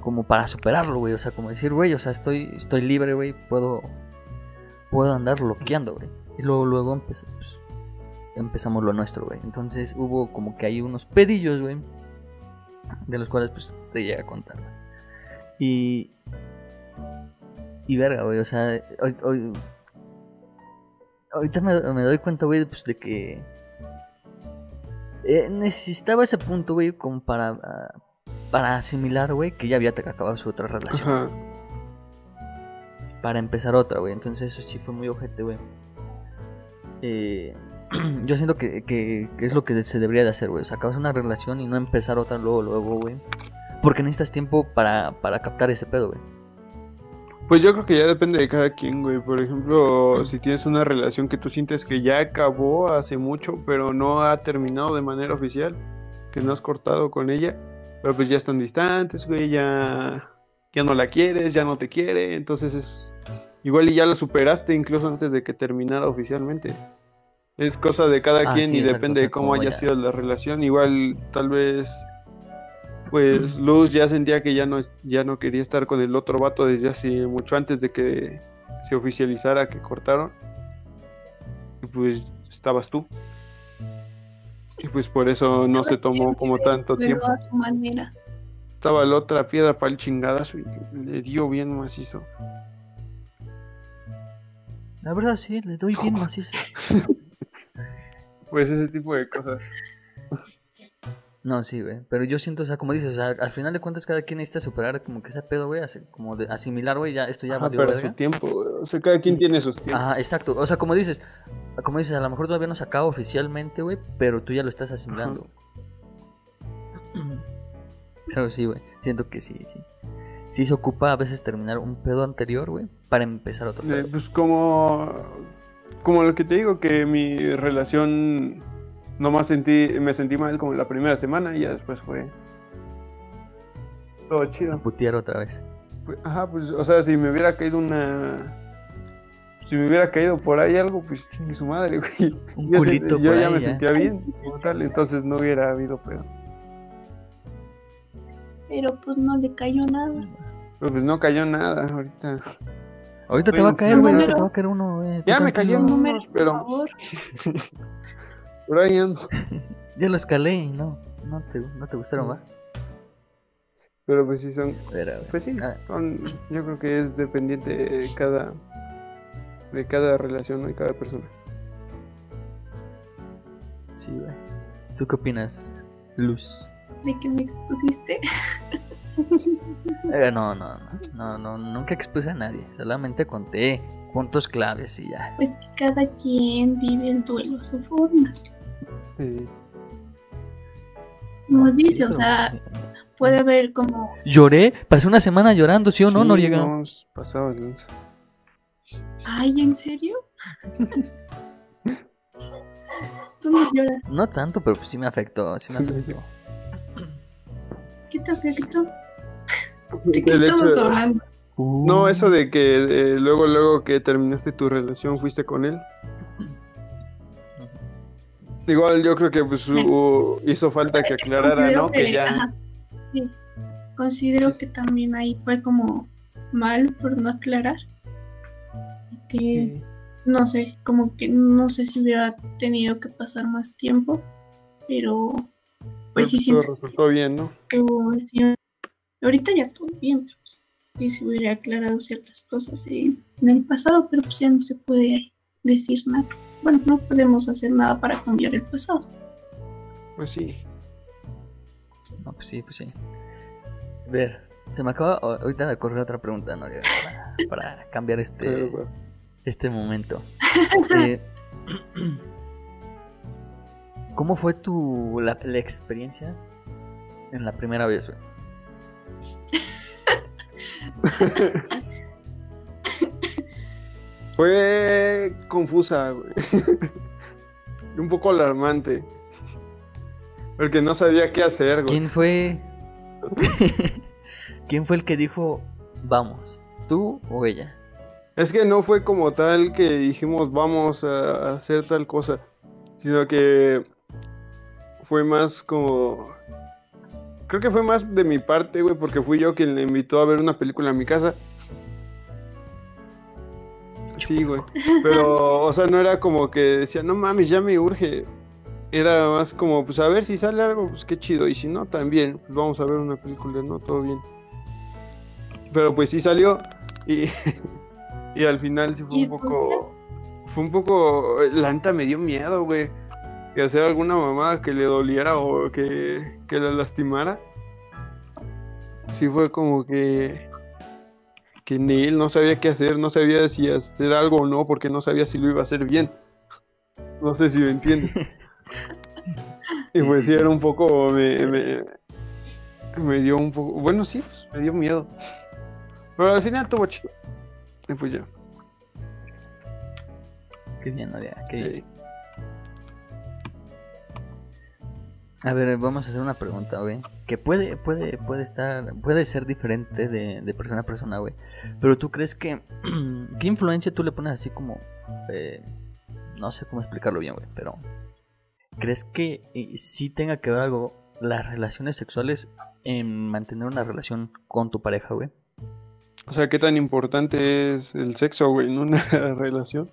Como para superarlo, güey. O sea, como decir, güey, o sea, estoy, estoy libre, güey, puedo... Puedo andar bloqueando, güey. Y luego, luego empecé, pues, empezamos lo nuestro, güey. Entonces hubo como que hay unos pedillos, güey. De los cuales pues te llega a contar. Y... Y verga, güey, o sea, hoy, ahorita me, doy cuenta, güey, pues de que... Eh, necesitaba ese punto, güey, como para... para asimilar, güey, que ya había acabado su otra relación. Para empezar otra, güey. Entonces eso sí fue muy ojete, güey. Eh, yo siento que, es lo que se debería de hacer, güey. O sea, acabas una relación y no empezar otra luego, luego, güey. Porque necesitas tiempo para, captar ese pedo, güey. Pues yo creo que ya depende de cada quien, güey. Por ejemplo, si tienes una relación que tú sientes que ya acabó hace mucho, pero no ha terminado de manera oficial, que no has cortado con ella, pero pues ya están distantes, güey, ya, ya no la quieres, ya no te quiere, entonces es igual y ya la superaste incluso antes de que terminara oficialmente es cosa de cada ah, quien y depende de cómo haya sido la relación. Igual tal vez pues Luz ya sentía que ya no ya no quería estar con el otro vato desde hace mucho antes de que se oficializara que cortaron. Y pues estabas tú. Y pues por eso no se tomó como tanto tiempo. Estaba la otra piedra para el chingadazo y le dio bien macizo. La verdad sí, le doy bien macizo. Pues ese tipo de cosas. No, sí, güey. Pero yo siento, o sea, como dices, o sea, al final de cuentas cada quien necesita superar como que ese pedo, güey, como de asimilar, güey, ya esto ya va pero su tiempo, O sea, cada quien tiene sus tiempos. Ajá, exacto. O sea, como dices, como dices, a lo mejor todavía no se acaba oficialmente, güey, pero tú ya lo estás asimilando. Pero sí, güey. Siento que sí, sí. Sí se ocupa a veces terminar un pedo anterior, güey, para empezar otro pedo. Eh, pues como como lo que te digo, que mi relación nomás sentí, me sentí mal como la primera semana y ya después fue todo chido. Putear otra vez. Pues, ajá, pues, o sea, si me hubiera caído una. Si me hubiera caído por ahí algo, pues chingue su madre, güey. Un yo, yo ya me sentía bien, tal, entonces no hubiera habido pedo. Pero pues no le cayó nada. Pero pues no cayó nada ahorita. Ahorita te va a caer, güey. Te va a caer uno, güey. Ya me cayó uno, pero. Ando. Ya lo escalé y no. No te, no te gustaron, va. Pero pues sí son. Pues sí, ah. son. Yo creo que es dependiente de cada. De cada relación, ¿no? Y cada persona. Sí, güey. ¿Tú qué opinas, Luz. ¿De que me expusiste? Eh, no, no, no, no, no, nunca expuse a nadie. Solamente conté puntos claves y ya. Pues que cada quien vive el duelo a su forma. Sí. Como dice, o sea, puede haber como... Lloré, pasé una semana llorando, ¿sí o no, Sí, Noriega? no, pasaba el. Ay, ¿en serio? Tú no lloras. No tanto, pero pues sí me afectó, sí me afectó. ¿Qué te afectó? ¿De qué El estamos de- hablando? No, eso de que eh, luego, luego que terminaste tu relación, fuiste con él. Igual yo creo que pues hizo falta que aclarara, Considero ¿no? Que ya... ajá, sí. Considero que también ahí fue como mal por no aclarar. Que Sí. no sé, como que no sé si hubiera tenido que pasar más tiempo, pero pues sí todo siento resultó bien, ¿no? que hubo sí, ahorita ya todo bien, pero pues, sí se hubiera aclarado ciertas cosas eh, en el pasado, pero pues ya no se puede decir nada. Bueno, no podemos hacer nada para cambiar el pasado. Pues sí. No, pues sí, pues sí. A ver, se me acaba ahorita de ocurrir otra pregunta, para, para cambiar este, este momento. Eh, ¿Cómo fue tu la, la experiencia en la primera vez, güey? Fue confusa, güey. Un poco alarmante. Porque no sabía qué hacer, güey. ¿Quién fue? ¿Quién fue el que dijo vamos? ¿Tú o ella? Es que no fue como tal que dijimos vamos a hacer tal cosa, sino que fue más como... Creo que fue más de mi parte, güey, porque fui yo quien le invitó a ver una película en mi casa. Sí, güey. Pero, o sea, no era como que decía, no mames, ya me urge. Era más como, pues a ver si sale algo, pues qué chido. Y si no, también, pues vamos a ver una película, ¿no? Todo bien. Pero pues sí salió. Y, y al final sí fue ¿Y un poco. Fue un poco. La neta me dio miedo, güey. Que hacer alguna mamada que le doliera o que, que la lastimara. Sí fue como que. Que ni él no sabía qué hacer, no sabía si hacer algo o no, porque no sabía si lo iba a hacer bien. No sé si me entiendes. Y pues sí, era un poco. Me, me, me dio un poco. Bueno, sí, pues, me dio miedo. Pero al final estuvo chido. Y pues ya. Qué bien, Noriega, qué bien. A ver, vamos a hacer una pregunta, güey. Que puede, puede, puede estar, puede ser diferente de, persona a persona, güey. Pero tú crees que, ¿qué influencia tú le pones así como, eh, no sé cómo explicarlo bien, güey, pero crees que eh, sí tenga que ver algo las relaciones sexuales en mantener una relación con tu pareja, güey? O sea, qué tan importante es el sexo, güey, en una relación.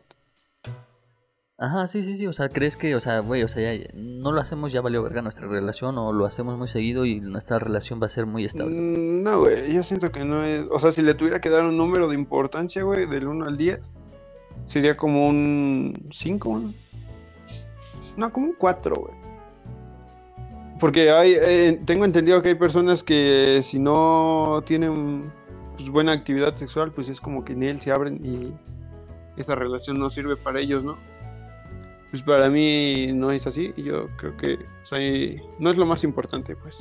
Ajá, sí, sí, sí, o sea, ¿crees que, o sea, güey, o sea, ya, no lo hacemos, ya valió verga nuestra relación o lo hacemos muy seguido y nuestra relación va a ser muy estable? Mm, No, güey, yo siento que no es. O sea, si le tuviera que dar un número de importancia, güey, del 1 al 10, sería como un 5, ¿no? No, como un 4, güey. Porque hay, eh, tengo entendido que hay personas que si no tienen pues, buena actividad sexual, pues es como que en él se abren y esa relación no sirve para ellos, ¿no? Pues para mí no es así y yo creo que o sea, y no es lo más importante, pues.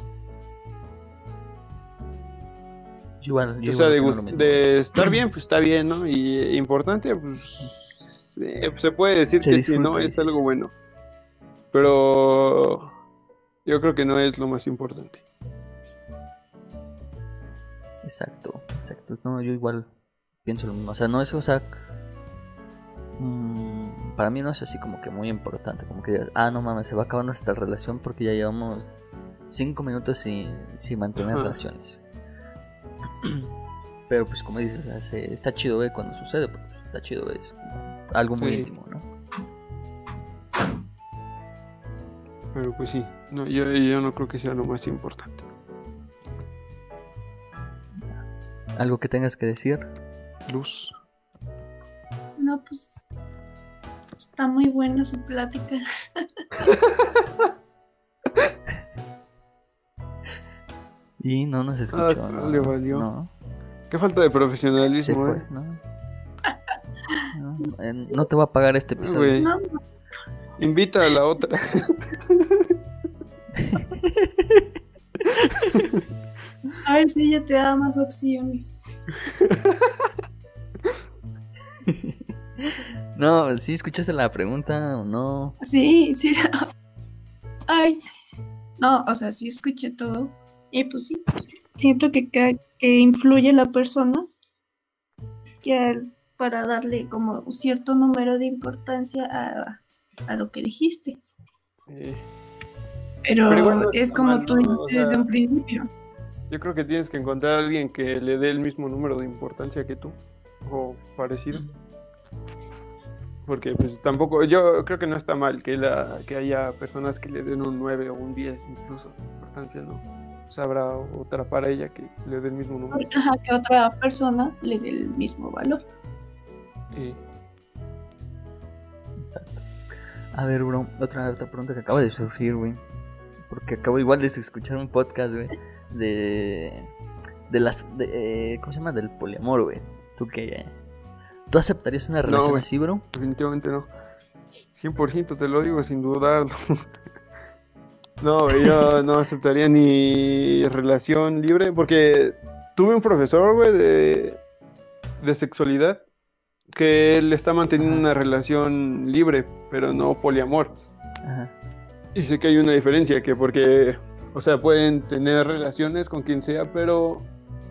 Igual, yo O sea, igual de, de estar bien, pues está bien, ¿no? Y importante, pues eh, se puede decir Se que si no es algo bueno. Pero yo creo que no es lo más importante. Exacto, exacto. No, yo igual pienso lo mismo. O sea, no es, o sea, mm, para mí no es así como que muy importante. Como que digas, ah, no mames, se va a acabar nuestra relación porque ya llevamos cinco minutos sin, sin mantener Ajá. relaciones. Pero pues como dices, o sea, se- está chido ver cuando sucede, porque pues, está chido, es algo muy Sí. íntimo, ¿no? Pero pues sí, no, yo, yo no creo que sea lo más importante. Algo que tengas que decir. Luz. No, pues está muy buena su plática. Y no nos escuchó. Ah, no, le valió. No, Qué falta de profesionalismo, fue, eh. no. No, no te voy a pagar este episodio. No, Invita a la otra. a ver si ella te da más opciones. No, ¿sí escuchaste la pregunta o no? Sí, sí. Ay. No, o sea, sí escuché todo. Y pues sí, siento que, ca- que influye la persona que para darle como un cierto número de importancia a, a lo que dijiste. Eh, Pero, es como tú desde un principio. yo creo que tienes que encontrar a alguien que le dé el mismo número de importancia que tú. O parecido. Porque pues tampoco, yo creo que no está mal que, la, que haya personas que le den un 9 o un 10 incluso importancia, ¿no? Pues habrá otra para ella que le dé el mismo número. Ajá, que otra persona le dé el mismo valor. Y Exacto. A ver, bro, otra, otra pregunta que acaba de surgir, güey. Porque acabo igual de escuchar un podcast, güey, de. de las. De, eh, ¿Cómo se llama? Del poliamor, güey. ¿Tú qué? ¿Tú aceptarías una relación güey. así, bro? definitivamente no. 100% te lo digo sin dudarlo. No, yo no aceptaría ni relación libre porque tuve un profesor, güey, de, de sexualidad que él está manteniendo una relación libre, pero no poliamor. Ajá. Y sé que hay una diferencia, que porque, o sea, pueden tener relaciones con quien sea, pero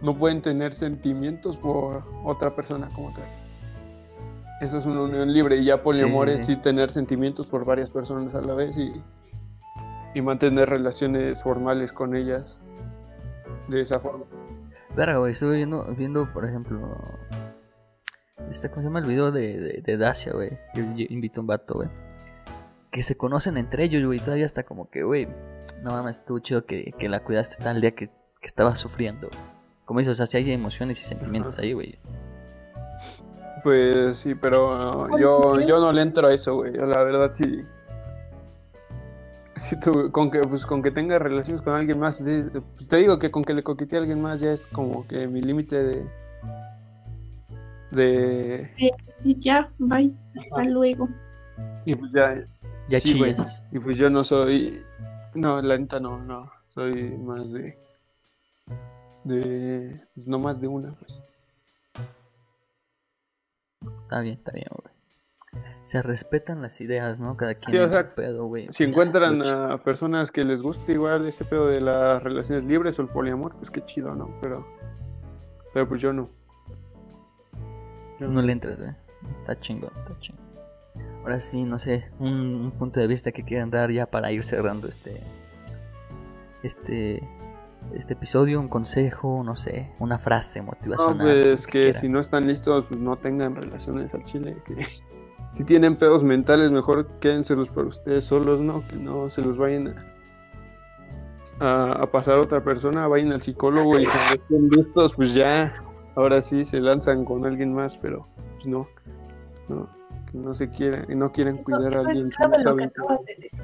no pueden tener sentimientos por otra persona como tal. Eso es una unión libre y ya poliamor Sí, tener sentimientos por varias personas a la vez y, y mantener relaciones formales con ellas de esa forma. Verga, güey, estuve viendo, viendo, por ejemplo. Este, ¿Cómo se llama el video de, de, de Dacia, güey? Que ll- invitó un vato, güey. Que se conocen entre ellos, güey. y Todavía está como que, güey. No mames, estuvo chido que, que la cuidaste tal día que, que estaba sufriendo. Como dices, o sea, si hay emociones y sentimientos ahí, güey. Pues sí, pero no, yo, yo no le entro a eso, güey. La verdad sí. sí tú- con que pues con que tenga relaciones con alguien más, sí, pues, te digo que con que le coquetee a alguien más ya es como que mi límite de de Sí, ya, bye. Hasta luego. y pues ya Ya sí, güey. Y pues yo no soy no, la neta no, no, soy más de de pues, no más de una, pues. Está bien, está bien, güey. Se respetan las ideas, ¿no? Cada quien Sí, o en sea, su pedo, güey. Si encuentran a personas que les guste igual ese pedo de las relaciones libres o el poliamor, pues qué chido, ¿no? Pero, pero pues yo no. Yo No le entras, güey. Está chingón, está chingón. Ahora sí, no sé, un, un punto de vista que quieran dar ya para ir cerrando este. Este. Este episodio, un consejo, no sé, una frase No, motivacional. pues lo que si no están listos, pues no tengan relaciones al chile. Que si tienen pedos mentales, mejor quédenselos para ustedes solos, ¿no? Que no se los vayan a, a, a pasar a otra persona, vayan al psicólogo y cuando estén listos, pues ya, ahora sí se lanzan con alguien más, pero pues no, no, que no se quieran, y no quieren cuidar a Eso es alguien que clave no lo que saben que- acabas de decir.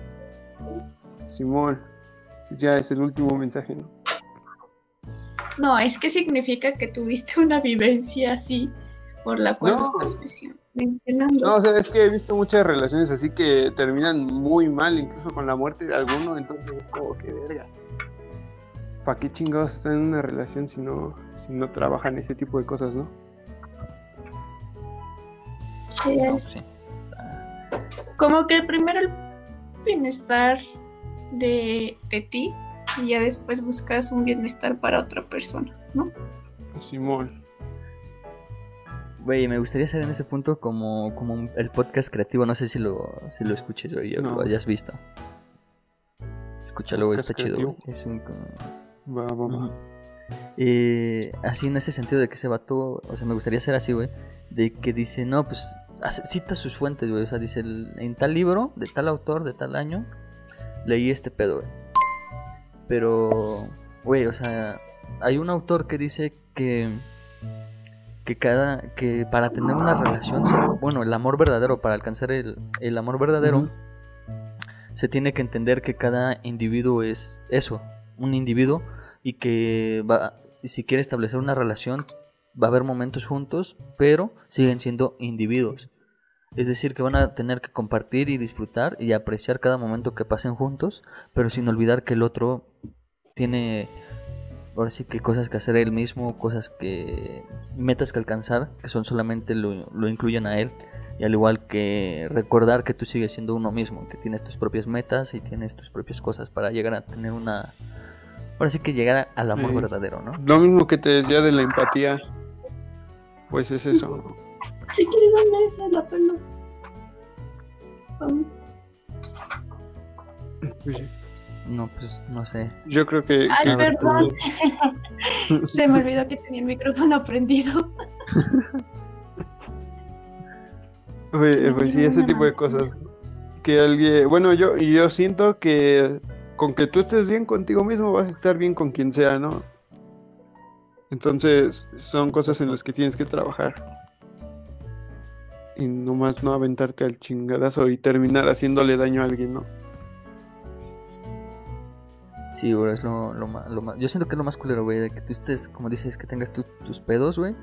Simón, ya es el último mensaje, ¿no? No, es que significa que tuviste una vivencia así por la cual No. estás mencio- mencionando. No, o sea, es que he visto muchas relaciones así que terminan muy mal, incluso con la muerte de alguno, entonces es como que verga. ¿Para qué chingados están en una relación si no, si no trabajan ese tipo de cosas, no? Sí, No, pues sí. Como que primero el bienestar de, de ti y ya después buscas un bienestar para otra persona, ¿no? Simón. Güey, me gustaría ser en este punto como, como un- el podcast creativo. No sé si lo, si lo escuches, o No. lo hayas visto. Escúchalo, güey, está Podcast chido, güey. creativo. Es un. Va, va, va. Eh, así en ese sentido de que ese vato, o sea, me gustaría ser así, güey, de que dice, no, pues hace- cita sus fuentes, güey, o sea, dice, el- en tal libro, de tal autor, de tal año, leí este pedo, güey. Pero, güey, o sea, hay un autor que dice que que cada que para tener una relación, bueno, el amor verdadero, para alcanzar el, el amor verdadero, se tiene que entender que cada individuo es eso, un individuo y que va, si quiere establecer una relación, va a haber momentos juntos, pero siguen siendo individuos. Es decir, que van a tener que compartir y disfrutar y apreciar cada momento que pasen juntos, pero sin olvidar que el otro tiene, ahora sí que cosas que hacer él mismo, cosas que, metas que alcanzar, que son solamente lo, lo incluyen a él. Y al igual que recordar que tú sigues siendo uno mismo, que tienes tus propias metas y tienes tus propias cosas para llegar a tener una... Ahora sí que llegar al amor Sí. verdadero, ¿no? Lo mismo que te decía de la empatía, pues es eso. Si quieres, dame esa, la pelo. No, pues no sé. Yo creo que, Ay, tú- perdón. Se me olvidó que tenía el micrófono prendido. Pues, pues sí, ese tipo de cosas. Que alguien, bueno, yo, yo siento que con que tú estés bien contigo mismo vas a estar bien con quien sea, ¿no? Entonces son cosas en las que tienes que trabajar. Y nomás no aventarte al chingadazo y terminar haciéndole daño a alguien, ¿no? Sí, güey, es lo, lo, ma- lo ma- Yo siento que es lo más culero, güey, de que tú estés, como dices, que tengas tu- tus pedos, güey,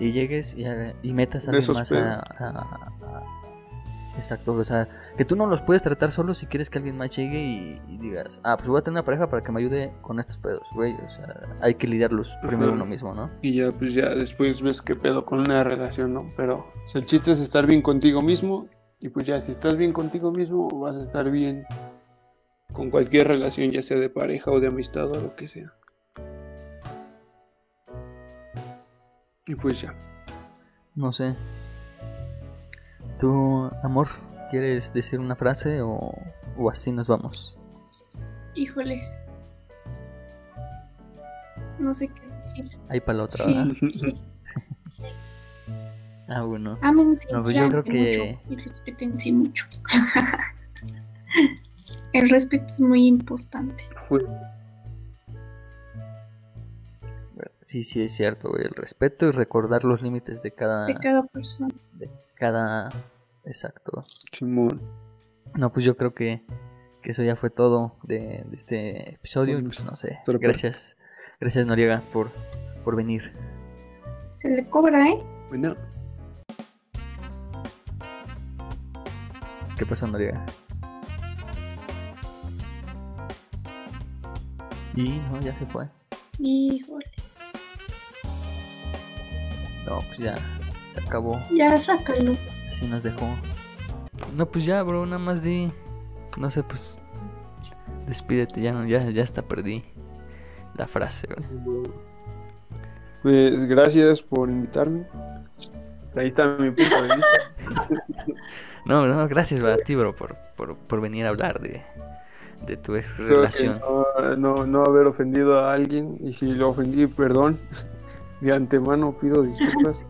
y llegues y, metas a alguien más a- Exacto, o sea, que tú no los puedes tratar solo si quieres que alguien más llegue y, y digas, ah, pues voy a tener una pareja para que me ayude con estos pedos, güey, o sea, hay que lidiarlos primero uno mismo, ¿no? Y ya, pues ya después ves qué pedo con una relación, ¿no? Pero o sea, el chiste es estar bien contigo mismo. Y pues ya, si estás bien contigo mismo, vas a estar bien con cualquier relación, ya sea de pareja o de amistad o lo que sea. Y pues ya. No sé. ¿Tú, amor, quieres decir una frase o, o así nos vamos? Híjoles. No sé qué decir. Ahí para la otra, Sí. ¿verdad? Ah, bueno. Ámense, No, pues yo creo que- mucho y respétense mucho. El respeto es muy importante. Sí, sí, es cierto, güey. El respeto y recordar los límites de cada. De cada persona. de cada. Exacto. Simón. No, pues yo creo que, que eso ya fue todo de, de este episodio. pues no sé. Pero- Gracias. Gracias, Noriega, por, por venir. Se le cobra, ¿eh? Bueno, ¿Qué pasó, Noriega? Y no, ya se fue. Híjole. No, pues ya. Se acabó. Ya sácalo. Así nos dejó. No, pues ya, bro, nada más di. No sé, pues. Despídete, ya, no, ya, ya hasta perdí la frase, bro. pues gracias por invitarme. Ahí está mi punto de vista. No, no, gracias bro, a ti, bro, por, por, por venir a hablar de, de tu ex relación. no, no, no haber ofendido a alguien. Y si lo ofendí, perdón. De antemano pido disculpas.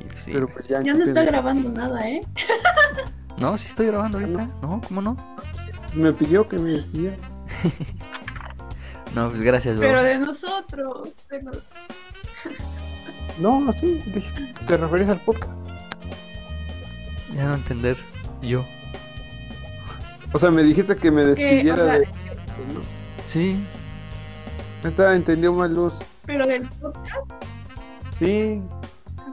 Y, sí. Pero pues ya. Ya no ¿qué está grabando nada, ¿eh? No, sí estoy grabando ahorita. No, ¿cómo no? Me pidió que me despidiera. No, pues gracias, bro. Pero de nosotros. de nos- No, sí, dijiste, te referís al podcast. Ya no entender. Yo. O sea, me dijiste que me Que, o despidiera sea, de. Sí, Esta entendió mal luz. pero del podcast. Sí, ¿Estás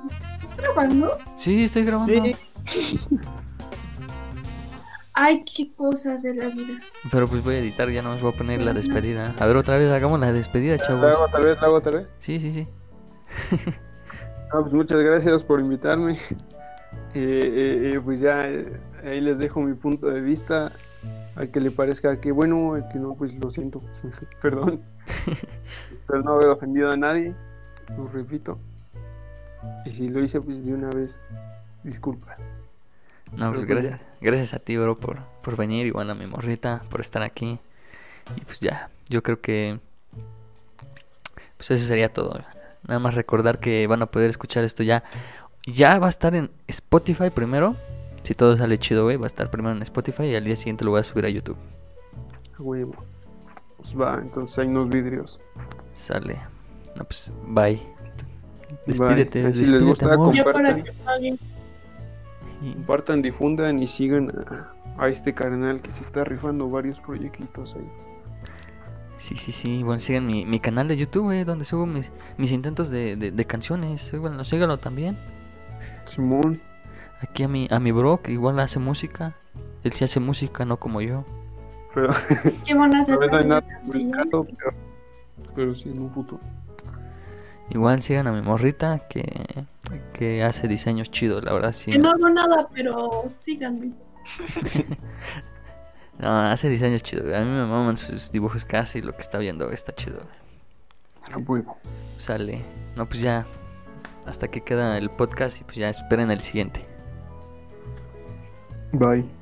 grabando? sí, estoy grabando. sí. Ay, qué cosas de la vida. Pero pues voy a editar, ya no os voy a poner la despedida. A ver, otra vez hagamos la despedida, ¿La chavos. hago otra vez? ¿La hago otra vez? Sí, sí, sí. Ah, pues muchas gracias por invitarme. Eh, eh, eh, pues ya eh, ahí les dejo mi punto de vista. Al que le parezca que bueno, al que no, pues lo siento. Perdón. Pero no haber ofendido a nadie. Lo repito. Y si lo hice, pues de una vez, disculpas. No, pues pues gracias, gracias a ti, bro, por, por venir. Y bueno, a mi morrita, por estar aquí. Y pues ya, yo creo que. Pues eso sería todo. Nada más recordar que van a poder escuchar esto ya. Ya va a estar en Spotify primero. Si todo sale chido, güey, va a estar primero en Spotify y al día siguiente lo voy a subir a YouTube. Huevo. Pues va, entonces hay unos vidrios. Sale. No, pues bye. Bye. Despídete, Si les despídete, gusta, amor. Compartan. Compartan, difundan y sigan a, a este carnal que se está rifando varios proyectitos ahí. Sí, sí, sí. Bueno, sigan mi, mi canal de YouTube, eh, donde subo mis, mis intentos de, de, de canciones. Bueno, síganlo también. Simón. Aquí a mi, a mi bro, que igual hace música. Él sí hace música, no como yo. Pero, Qué buena publicado, pero, pero sí en un futuro. Igual sigan a mi morrita, que, que hace diseños chidos, la verdad, sí. Que no hago nada, pero síganme. No, hace diseños chidos. A mí me maman sus dibujos y lo que está viendo está chido. A huevo. Sale. No, pues ya. Hasta que queda el podcast y pues ya esperen el siguiente. Bye.